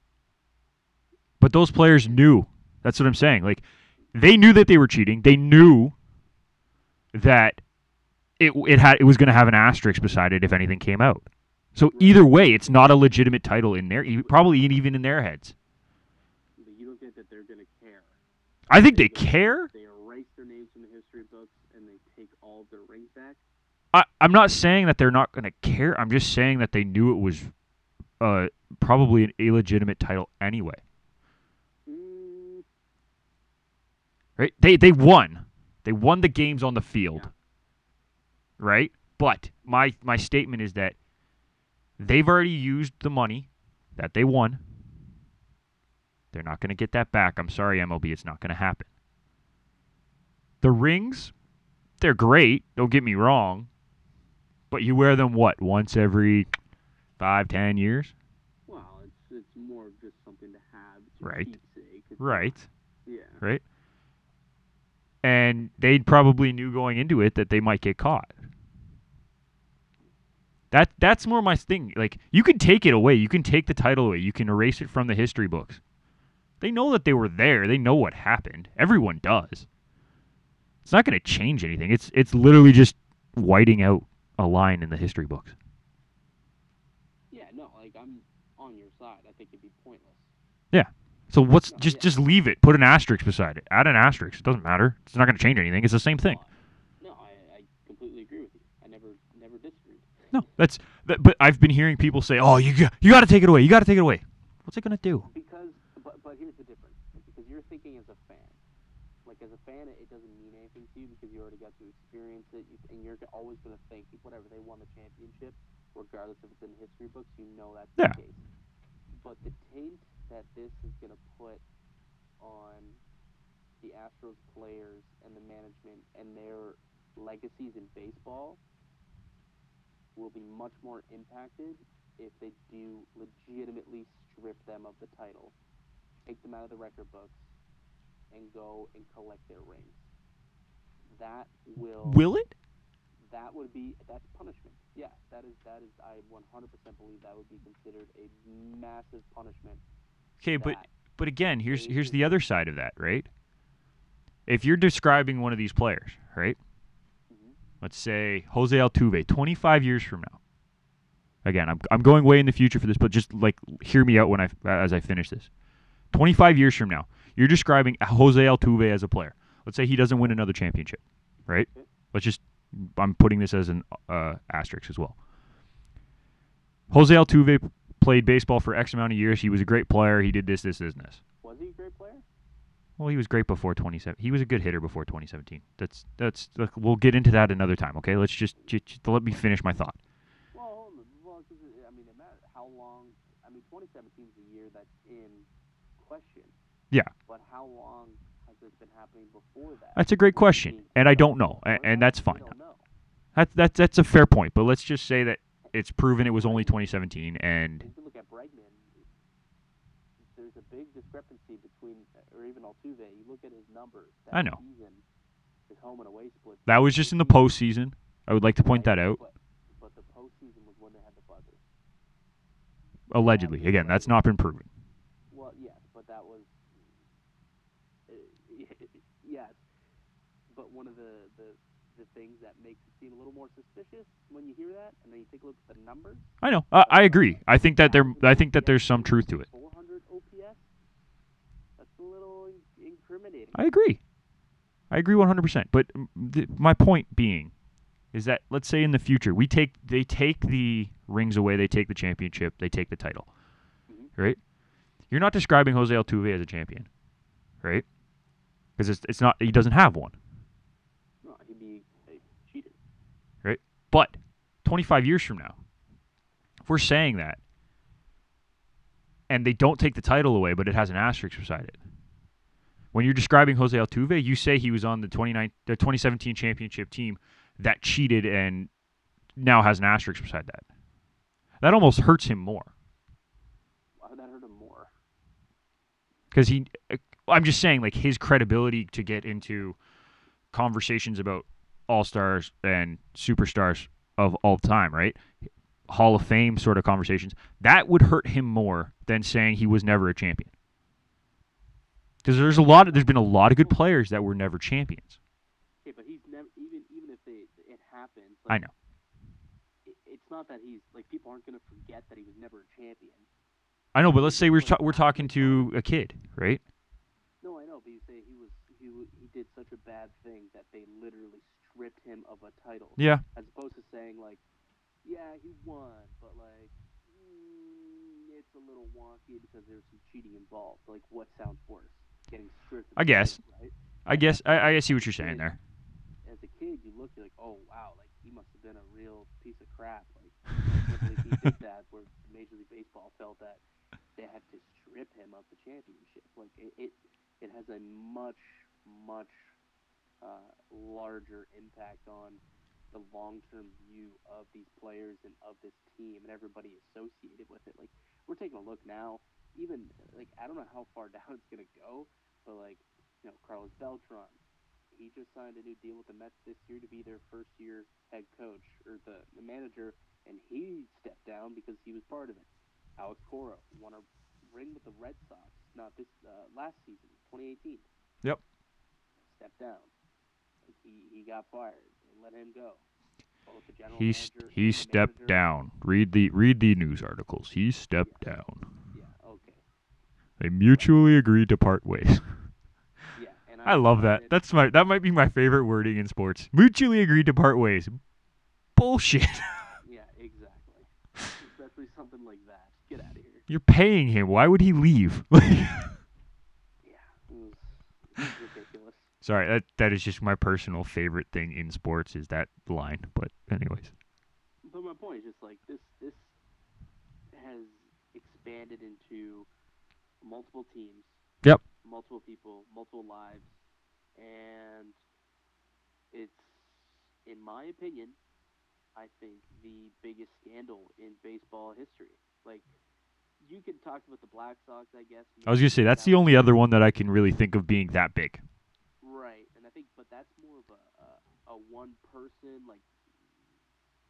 But those players knew. That's what I'm saying. Like, they knew that they were cheating. They knew that it it had it was going to have an asterisk beside it if anything came out. So either way, it's not a legitimate title in their e- probably even in their heads. But you don't think that they're gonna care. I think they go- care. They erase their names from the history books and they take all their rings back. I, I'm not saying that they're not going to care. I'm just saying that they knew it was uh, probably an illegitimate title anyway. Mm, Right? They they won. They won the games on the field. Yeah. Right? But my my statement is that they've already used the money that they won. They're not going to get that back. I'm sorry MLB, it's not going to happen. The rings, they're great, don't get me wrong. But you wear them what? Once every five, ten years? well, it's it's more of just something to have. Right. Right. yeah. right? And they probably knew going into it that they might get caught. That that's more my thing. Like you can take it away, you can take the title away, you can erase it from the history books. They know that they were there. They know what happened. Everyone does. It's not going to change anything. It's it's literally just whiting out a line in the history books. Yeah. No, like I'm on your side. I think it'd be pointless. So what's oh, just just leave it. Put an asterisk beside it. Add an asterisk. It doesn't matter. It's not going to change anything. It's the same thing. No, I, I completely agree with you. I never never disagreed. No, that's that, but I've been hearing people say, "Oh, you got, you got to take it away. You got to take it away." What's it gonna do? Because, but, but here's the difference. Because you're thinking as a fan. Like as a fan, it, doesn't mean anything to you because you already got to experience it, you, and you're always going to think whatever they won the championship, regardless if it's in the history books, you know that's Yeah. the case. But the taint that this is going to put on the Astros players and the management and their legacies in baseball will be much more impacted if they do legitimately strip them of the title, take them out of the record books, and go and collect their rings. That will Will it? that would be that's punishment. Yes, that is that is I 100% believe that would be considered a massive punishment. Okay, but but again, here's here's the other side of that, right? If you're describing one of these players, right? Mhm. Let's say Jose Altuve, 25 years from now. Again, I'm I'm going way in the future for this, but just like hear me out when I as I finish this. 25 years from now, you're describing Jose Altuve as a player. Let's say he doesn't win another championship, right? Okay. Let's just I'm putting this as an uh, asterisk as well. Jose Altuve played baseball for X amount of years. He was a great player. He did this, this, this, and this. was he a great player? Well, he was great before 27. He was a good hitter before 2017. That's that's. Look, we'll get into that another time. Okay, let's just, just, just let me finish my thought. Well, hold on. well, I mean, it matters how long. I mean, 2017 is a year that's in question. Yeah. But how long has this been happening before that? That's a great question, and I don't know, before a- and that's fine. don't. That's that's that's a fair point. But let's just say that it's proven it was only 2017, and If you look at Bregman, there's a big discrepancy between, or even Altuve. You look at his numbers. That I know. Season, his home and away split. that was just in the postseason. I would like to point that out. But, but the postseason was when they had the buzzer. Allegedly, again, that's not been proven. Well, yes, but that was uh, (laughs) yes. But one of the, the the things that makes seem a little more suspicious when you hear that, and then you take a look at the numbers. I know. I, I agree. I think that there. I think that there's some truth to it. 400 OPS. That's a little incriminating. I agree. I agree 100%. But mm, th- my point being is that let's say in the future we take they take the rings away, they take the championship, they take the title. Mhm. Right? You're not describing Jose Altuve as a champion. Right? Cuz it's it's not he doesn't have one. No, he'd be uh, cheated. But 25 years from now, if we're saying that and they don't take the title away, but it has an asterisk beside it. When you're describing Jose Altuve, you say he was on the 29 the 2017 championship team that cheated and now has an asterisk beside that. That almost hurts him more Why would that hurt him more? because he. I'm just saying, like his credibility to get into conversations about all stars and superstars of all time, right? Hall of Fame sort of conversations. That would hurt him more than saying he was never a champion. Because there's a lot. Of, there's been a lot of good players that were never champions. Okay, but he's never even even if they it happens. I know. It, it's not that he's like people aren't gonna forget that he was never a champion. I know, but let's say we're ta- we're talking to a kid, right? No, I know, but you say he was he he did such a bad thing that they literally stripped him of a title, Yeah, as opposed to saying like, yeah, he won, but like. Mm, it's a little wonky because there's some cheating involved. Like, what sounds worse? Getting stripped. of I guess. title, Right? I guess I, I see what you're saying there. as a kid, you look, you're like, oh wow, like he must have been a real piece of crap. Like, he did (laughs) that. Where Major League Baseball felt that they had to strip him of the championship. Like it, it, it has a much, much uh, larger impact on the long-term view of these players and of this team and everybody associated with it. Like we're taking a look now, even like I don't know how far (laughs) down it's gonna go, but like you know Carlos Beltran, he just signed a new deal with the Mets this year to be their first year head coach or the, the manager, and he stepped down because he was part of it. Alex Cora won a ring with the Red Sox, not this uh, last season, 2018. Yep. Stepped down. He, he got fired. They let him go. Both the general He st- he stepped manager- down. Read the read the news articles. He stepped down. Yeah. Okay. They mutually agreed to part ways. (laughs) Yeah. And I love that. it- That's my that might be my favorite wording in sports. Mutually agreed to part ways. Bullshit. (laughs) Yeah. Exactly. Especially something like that. Get out of here. You're paying him. Why would he leave? (laughs) Yeah. It was, it was ridiculous. Sorry, that that is just my personal favorite thing in sports is that line. But anyways, But my point is just like this. This has expanded into multiple teams. Yep. Multiple people, multiple lives, and it's, in my opinion, I think, the biggest scandal in baseball history. Like, you could talk about the Black Sox, I guess. I was gonna say that's the only other one that I can really think of being that big. Right, and I think, but that's more of a a, a one person, like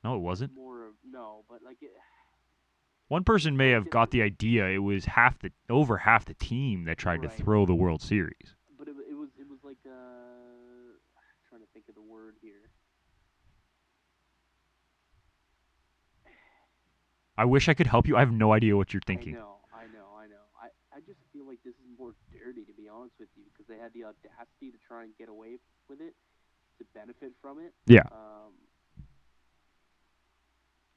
No, it wasn't. more of no, but like it, (sighs) One person may have got the idea. It was half the over half the team that tried Right. to throw the World Series. but it, it was it was like uh, I'm (sighs) trying to think of the word here. (sighs) I wish I could help you. I have no idea what you're thinking. I know, I know, I know. I, I just feel like this is more dirty, to be honest with you, because they had the audacity to try and get away with it, to benefit from it. Yeah. Um,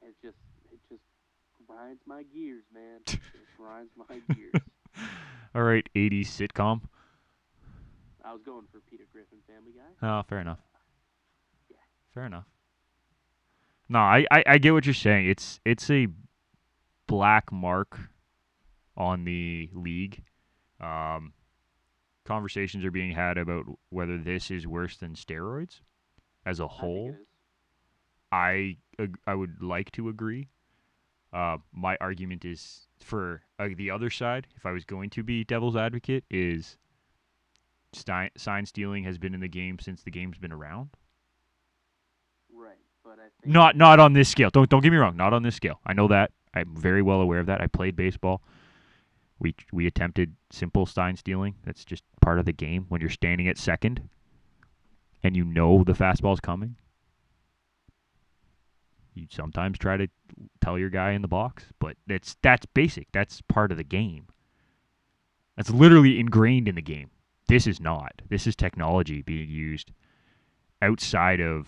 it just, it just grinds my gears, man. (laughs) it grinds my gears. (laughs) All right, 80s sitcom. I was going for Peter Griffin, Family Guy. Oh, fair enough. Yeah. Fair enough. No, I, I, I get what you're saying. It's it's a black mark on the league. Um, conversations are being had about whether this is worse than steroids as a whole. I ag- I would like to agree. Uh, my argument is for uh, the other side. If I was going to be devil's advocate, is sign stealing has been in the game since the game's been around. Right, but I think Not not on this scale. Don't don't get me wrong. Not on this scale. I know that. I'm very well aware of that. I played baseball. We we attempted simple sign stealing. That's just part of the game. When you're standing at second, and you know the fastball's coming, you sometimes try to tell your guy in the box. But that's that's basic. That's part of the game. That's literally ingrained in the game. This is not. This is technology being used outside of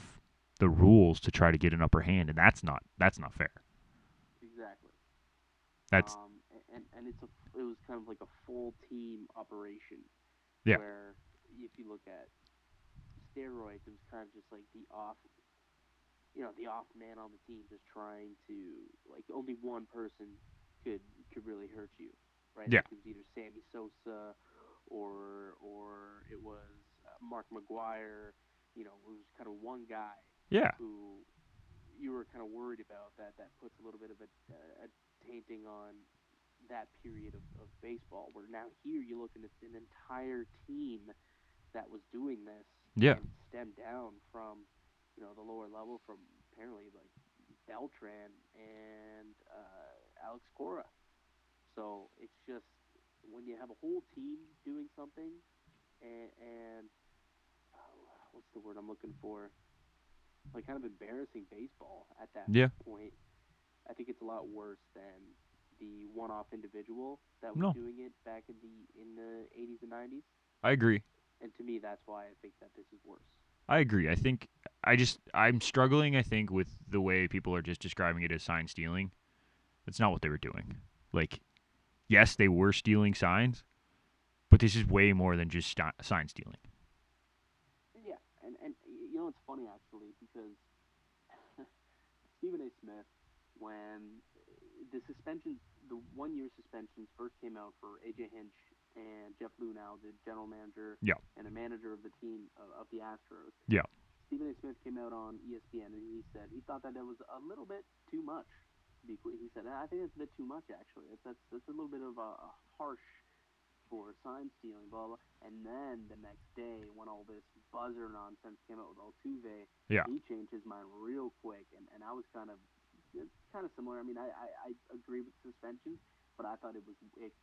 the rules to try to get an upper hand, and that's not that's not fair. exactly. That's um, and and it's a it was kind of like a full team operation. Yeah. Where if you look at steroids, it was kind of just like the off, you know, the off man on the team just trying to like only one person could could really hurt you, right? Yeah. Like it was either Sammy Sosa or or it was uh, Mark McGwire. You know, it was kind of one guy yeah, who you were kind of worried about that that puts a little bit of a, a tainting on that period of, of baseball where now here you look looking at an entire team that was doing this Yeah. stemmed down from you know the lower level from apparently like Beltran and uh, Alex Cora so it's just when you have a whole team doing something and, and uh, what's the word I'm looking for like kind of embarrassing baseball at that Yeah. point. I think it's a lot worse than the one-off individual that was No. doing it back in the in the 80s and 90s. I agree. And to me, that's why I think that this is worse. I agree. I think I just I'm struggling. I think with the way people are just describing it as sign stealing. That's not what they were doing. Like, yes, they were stealing signs, but this is way more than just sti- sign stealing. Yeah, and and you know it's funny actually because (laughs) Stephen A. Smith, when the suspensions, the one-year suspensions first came out for AJ Hinch and Jeff Luhnow, the general manager Yeah. and a manager of the team of, of the Astros. Yeah. Stephen A. Smith came out on ESPN and he said he thought that that was a little bit too much. To be qu- He said, I think it's a bit too much actually. That's that's a little bit of a, a harsh for sign stealing, blah, blah. And then the next day, when all this buzzer nonsense came out with Altuve, Yeah. he changed his mind real quick. And, and I was kind of it's kind of similar. I mean, I, I, I agree with suspension, but I thought it was it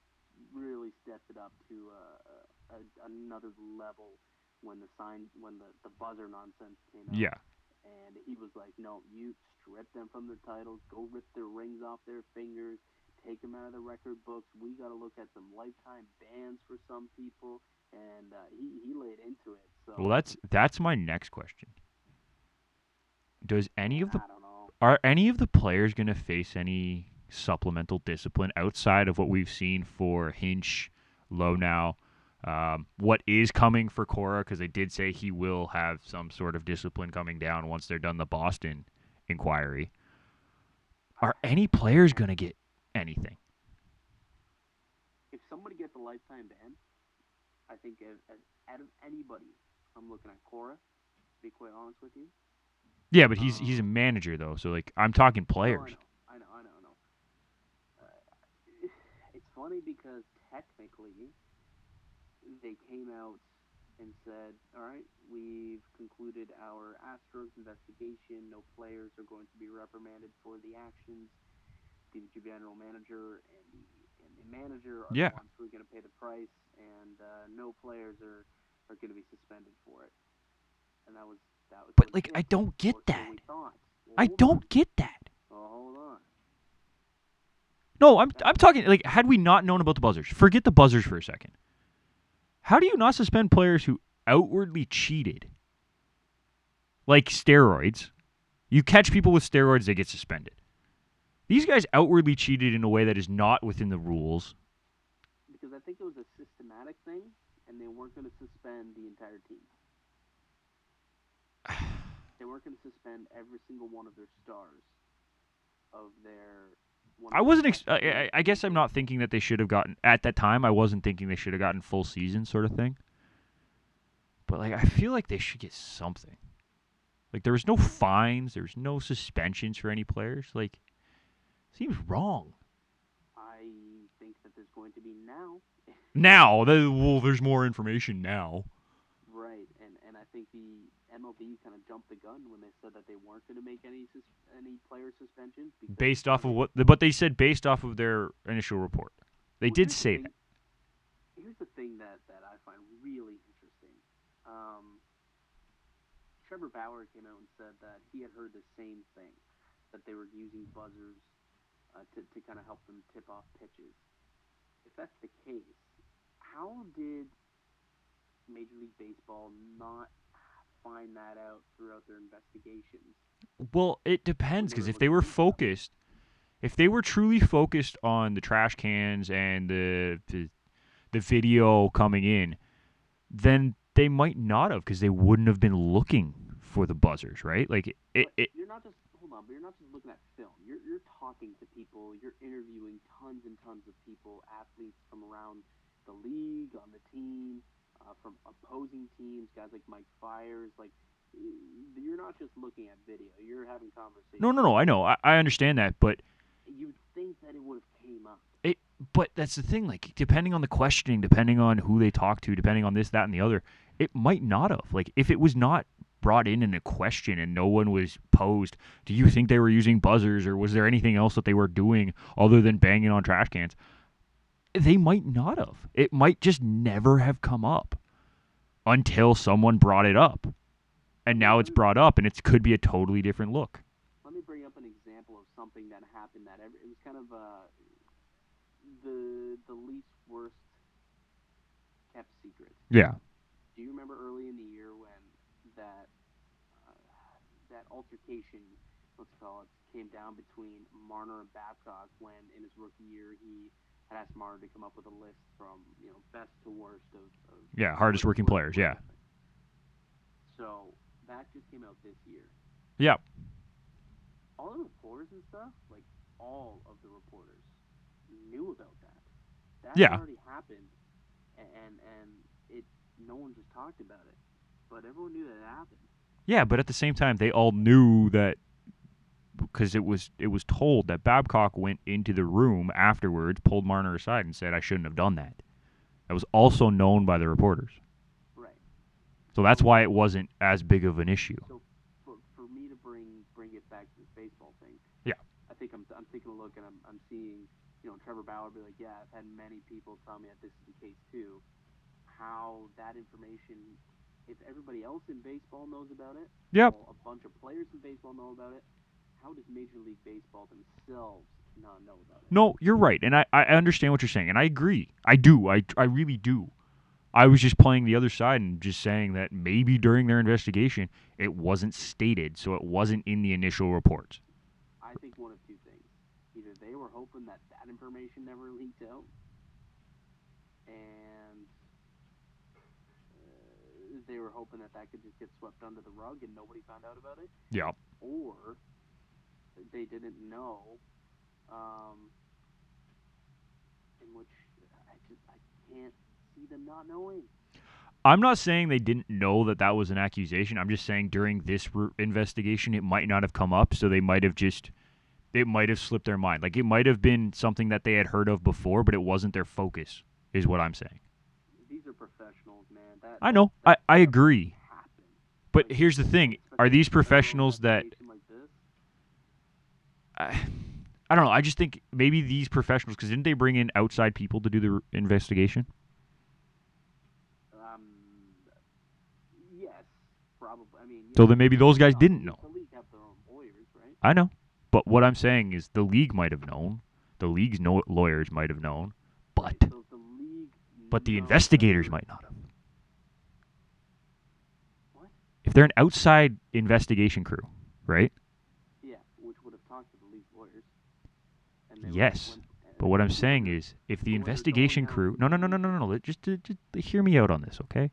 really stepped it up to uh, a, another level when the sign when the, the buzzer nonsense came out. Yeah. And he was like, no, you strip them from their titles, go rip their rings off their fingers, take them out of the record books. We got to look at some lifetime bans for some people. And uh, he, he laid into it. So Well, that's that's my next question. Does any of the I don't know. Are any of the players going to face any supplemental discipline outside of what we've seen for Hinch, Luhnow? Um, what is coming for Cora? Because they did say he will have some sort of discipline coming down once they're done the Boston inquiry. Are any players going to get anything? If somebody gets a lifetime ban, I think as, as, out of anybody, I'm looking at Cora. To be quite honest with you, Yeah, but he's he's a Um, manager though, so like I'm talking players. I know, I know, I know, I know. Uh, it's funny because technically, they came out and said, "All right, we've concluded our Astros investigation. No players are going to be reprimanded for the actions. The general manager and the and the manager are Yeah. the ones who are going to pay the price, and uh, no players are are going to be suspended for it." And that was. But like. I don't get that. we thought. Well, I don't get that. Hold on. No, I'm I'm talking like had we not known about the buzzers, forget the buzzers for a second. How do you not suspend players who outwardly cheated? Like steroids. You catch people with steroids, they get suspended. These guys outwardly cheated in a way that is not within the rules. because I think it was a systematic thing, and they weren't going to suspend the entire team. (sighs) They weren't going to suspend every single one of their stars of their. I wasn't. Ex- I, I- guess I'm not thinking that they should have gotten at that time. I wasn't thinking they should have gotten full season sort of thing. But like, I feel like they should get something. Like there was no fines. There was no suspensions for any players. Like, seems wrong. I think that there's going to be now. (laughs) Now, the, well, there's more information now. Right, and and I think the MLB kind of jumped the gun when they said that they weren't going to make any sus- any player suspensions Based off of what, but they said based off of their initial report. They Well, did here's the say thing- that. Here's the thing that, that I find really interesting. Um, Trevor Bauer came out and said that he had heard the same thing, that they were using buzzers uh, to, to kind of help them tip off pitches. If that's the case, how did Major League Baseball not find that out throughout their investigations? Well, it depends because if they were looking into stuff. focused, if they were truly focused on the trash cans and the the, the video coming in, then they might not have because they wouldn't have been looking for the buzzers, right? Like it, it, it you're not just hold on, but you're not just looking at film. You're you're talking to people. You're interviewing tons and tons of people, athletes from around the league, on the team, uh, from opposing teams, guys like Mike Fiers. Like you're not just looking at video. You're having conversations. no, no, no. I know, I, I understand that, but You'd think that it would have came up. It, but that's the thing. Like depending on the questioning, depending on who they talk to, depending on this, that, and the other, it might not have. Like if it was not brought in in a question and no one was posed, do you think they were using buzzers or was there anything else that they were doing other than banging on trash cans? They might not have. It might just never have come up until someone brought it up. And now it's brought up and it could be a totally different look. Let me bring up an example of something that happened that it was kind of uh, the the least worst kept secret. Yeah. Do you remember early in the year when that uh, that altercation, let's call it, came down between Marner and Babcock when in his rookie year he had asked Marner to come up with a list from you know best to worst of, of Yeah, hardest working players, yeah. So that just came out this year. Yeah. All the reporters and stuff, like all of the reporters, knew about that. That Yeah. already happened, and and it no one just talked about it, but everyone knew that it happened. Yeah, but at the same time, they all knew that because it was it was told that Babcock went into the room afterwards, pulled Marner aside, and said, "I shouldn't have done that." That was also known by the reporters, Right. so that's why it wasn't as big of an issue. So for, for me to bring bring it back to this baseball thing, Yeah. I think I'm I'm taking a look and I'm I'm seeing you know Trevor Bauer be like, yeah, I've had many people tell me that this is the case too. How that information, if everybody else in baseball knows about it, Yep. well, a bunch of players in baseball know about it. How does Major League Baseball themselves not know about it? No, you're right, and I, I understand what you're saying, and I agree. I do. I I really do. I was just playing the other side and just saying that maybe during their investigation it wasn't stated, so it wasn't in the initial reports. I think one of two things: either they were hoping that that information never leaked out, and uh, they were hoping that that could just get swept under the rug and nobody found out about it, Yeah. or they didn't know, um, in which I just I can't see them not knowing. I'm not saying they didn't know that that was an accusation. I'm just saying during this investigation, it might not have come up, so they might have just, it might have slipped their mind. Like it might have been something that they had heard of before, but it wasn't their focus. Is what I'm saying. These are professionals, man. That, I know. I, I agree. But here's the thing: Are these in a federal professionals that investigation Like this. I, I don't know. I just think maybe these professionals, because didn't they bring in outside people to do the investigation? Um, yes, probably. I mean, So then maybe those guys didn't know. The league have their own lawyers, right? I know, but what I'm saying is the league might have known. The league's no- lawyers might have known, but Right, so the league but the investigators might not have. What? If they're an outside investigation crew, right? Yeah, which would have talked to the league lawyers. And they would have Yes, But what I'm saying is, if the investigation crew, no, no, no, no, no, no, just, just, just hear me out on this, okay?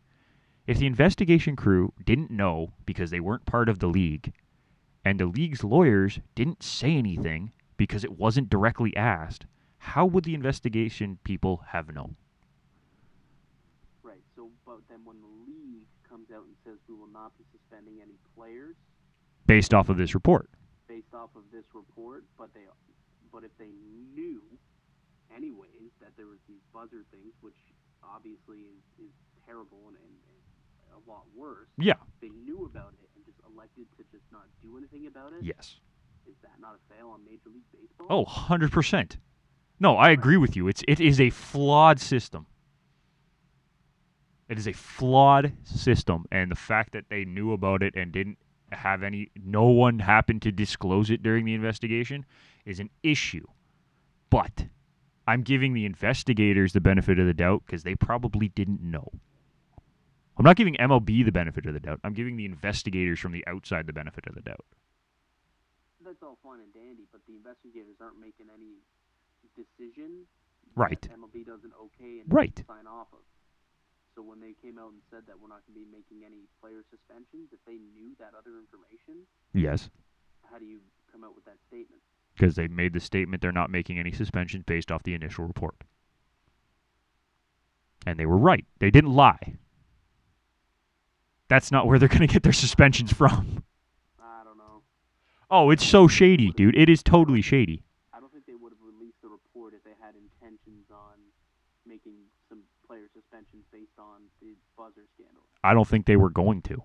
If the investigation crew didn't know because they weren't part of the league, and the league's lawyers didn't say anything because it wasn't directly asked, how would the investigation people have known? Right. So, but then when the league comes out and says we will not be suspending any players Based off of this report. based off of this report, but they, but if they knew, anyways, that there was these buzzer things, which obviously is, is terrible and, and, and a lot worse. Yeah. They knew about it and just elected to just not do anything about it. Yes. Is that not a fail on Major League Baseball? Oh, 100%. No, I agree with you. It's it is a flawed system. It is a flawed system and the fact that they knew about it and didn't have any no one happened to disclose it during the investigation is an issue. But I'm giving the investigators the benefit of the doubt because they probably didn't know. I'm not giving MLB the benefit of the doubt. I'm giving the investigators from the outside the benefit of the doubt. That's all fine and dandy, but the investigators aren't making any decision. Right. MLB doesn't okay and Right. sign off of. So when they came out and said that we're not going to be making any player suspensions, if they knew that other information, Yes. how do you come out with that statement? Because they made the statement they're not making any suspensions based off the initial report. And they were right. They didn't lie. That's not where they're (laughs) going to get their suspensions from. I don't know. Oh, it's so shady, dude. It is totally shady. I don't think they would have released the report if they had intentions on making some player suspensions based on the buzzer scandal, I don't think they were going to.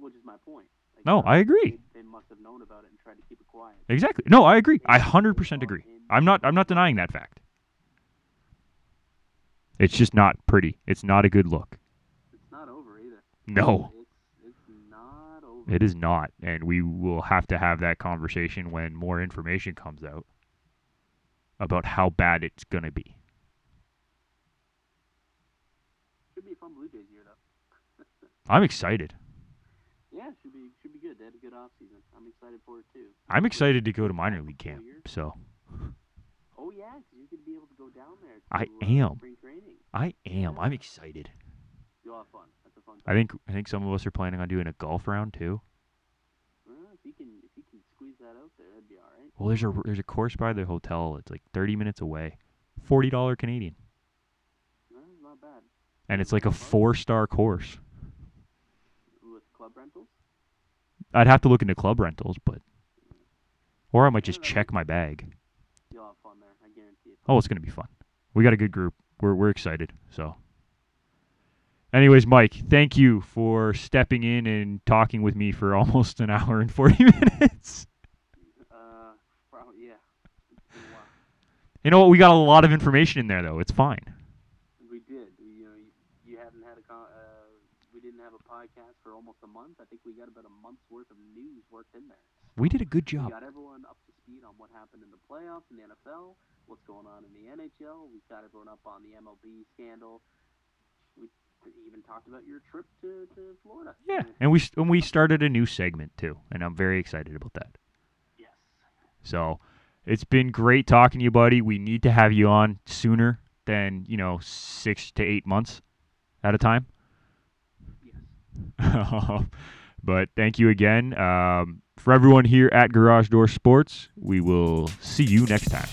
which is my point. Like, No, I agree. Must have known about it and tried to keep it quiet. Exactly. No, I agree. I 100% agree. I'm not I'm not denying that fact. It's just not pretty. It's not a good look. It's not over either. No. It's it's not over. It is not, and we will have to have that conversation when more information comes out about how bad it's going to be. Should be a fun Blue Jays year though. (laughs) I'm excited. Yeah, should be should be good. They had a good off season. I'm excited for it too. I'm excited to go to minor league camp. So Oh yeah, 'cause you're gonna be able to go down there. To, I uh, am. I am. I'm excited. You'll have fun. That's a fun. I think I think some of us are planning on doing a golf round too. Uh, if you can if you can squeeze that out there, that'd be all right. Well, there's a there's a course by the hotel. It's like 30 minutes away, forty dollar Canadian, No, not bad. and it's like a four star course. With club rentals. I'd have to look into club rentals, but or I might just check my bag. You'll have fun there. I guarantee it. Oh, it's gonna be fun. We got a good group. We're we're excited. So, anyways, Mike, thank you for stepping in and talking with me for (laughs) almost an hour and forty (laughs) minutes. Uh, probably yeah. It's been a while. You know what? We got a lot of information in there, though. It's fine. We did. You know, you, you hadn't had a con- uh, we didn't have a podcast for almost a month. I think we got about a month's worth of news worked in there. We did a good job. We got everyone up to speed on what happened in the playoffs in the NFL, what's going on in the NHL. We got everyone up on the MLB scandal. We even talked about your trip to, to Florida. Yeah, and we and we started a new segment too, and I'm very excited about that. Yes. So, it's been great talking to you, buddy. We need to have you on sooner than you know six to eight months at a time. (laughs) But thank you again. Um, for everyone here at Garage Door Sports, we will see you next time.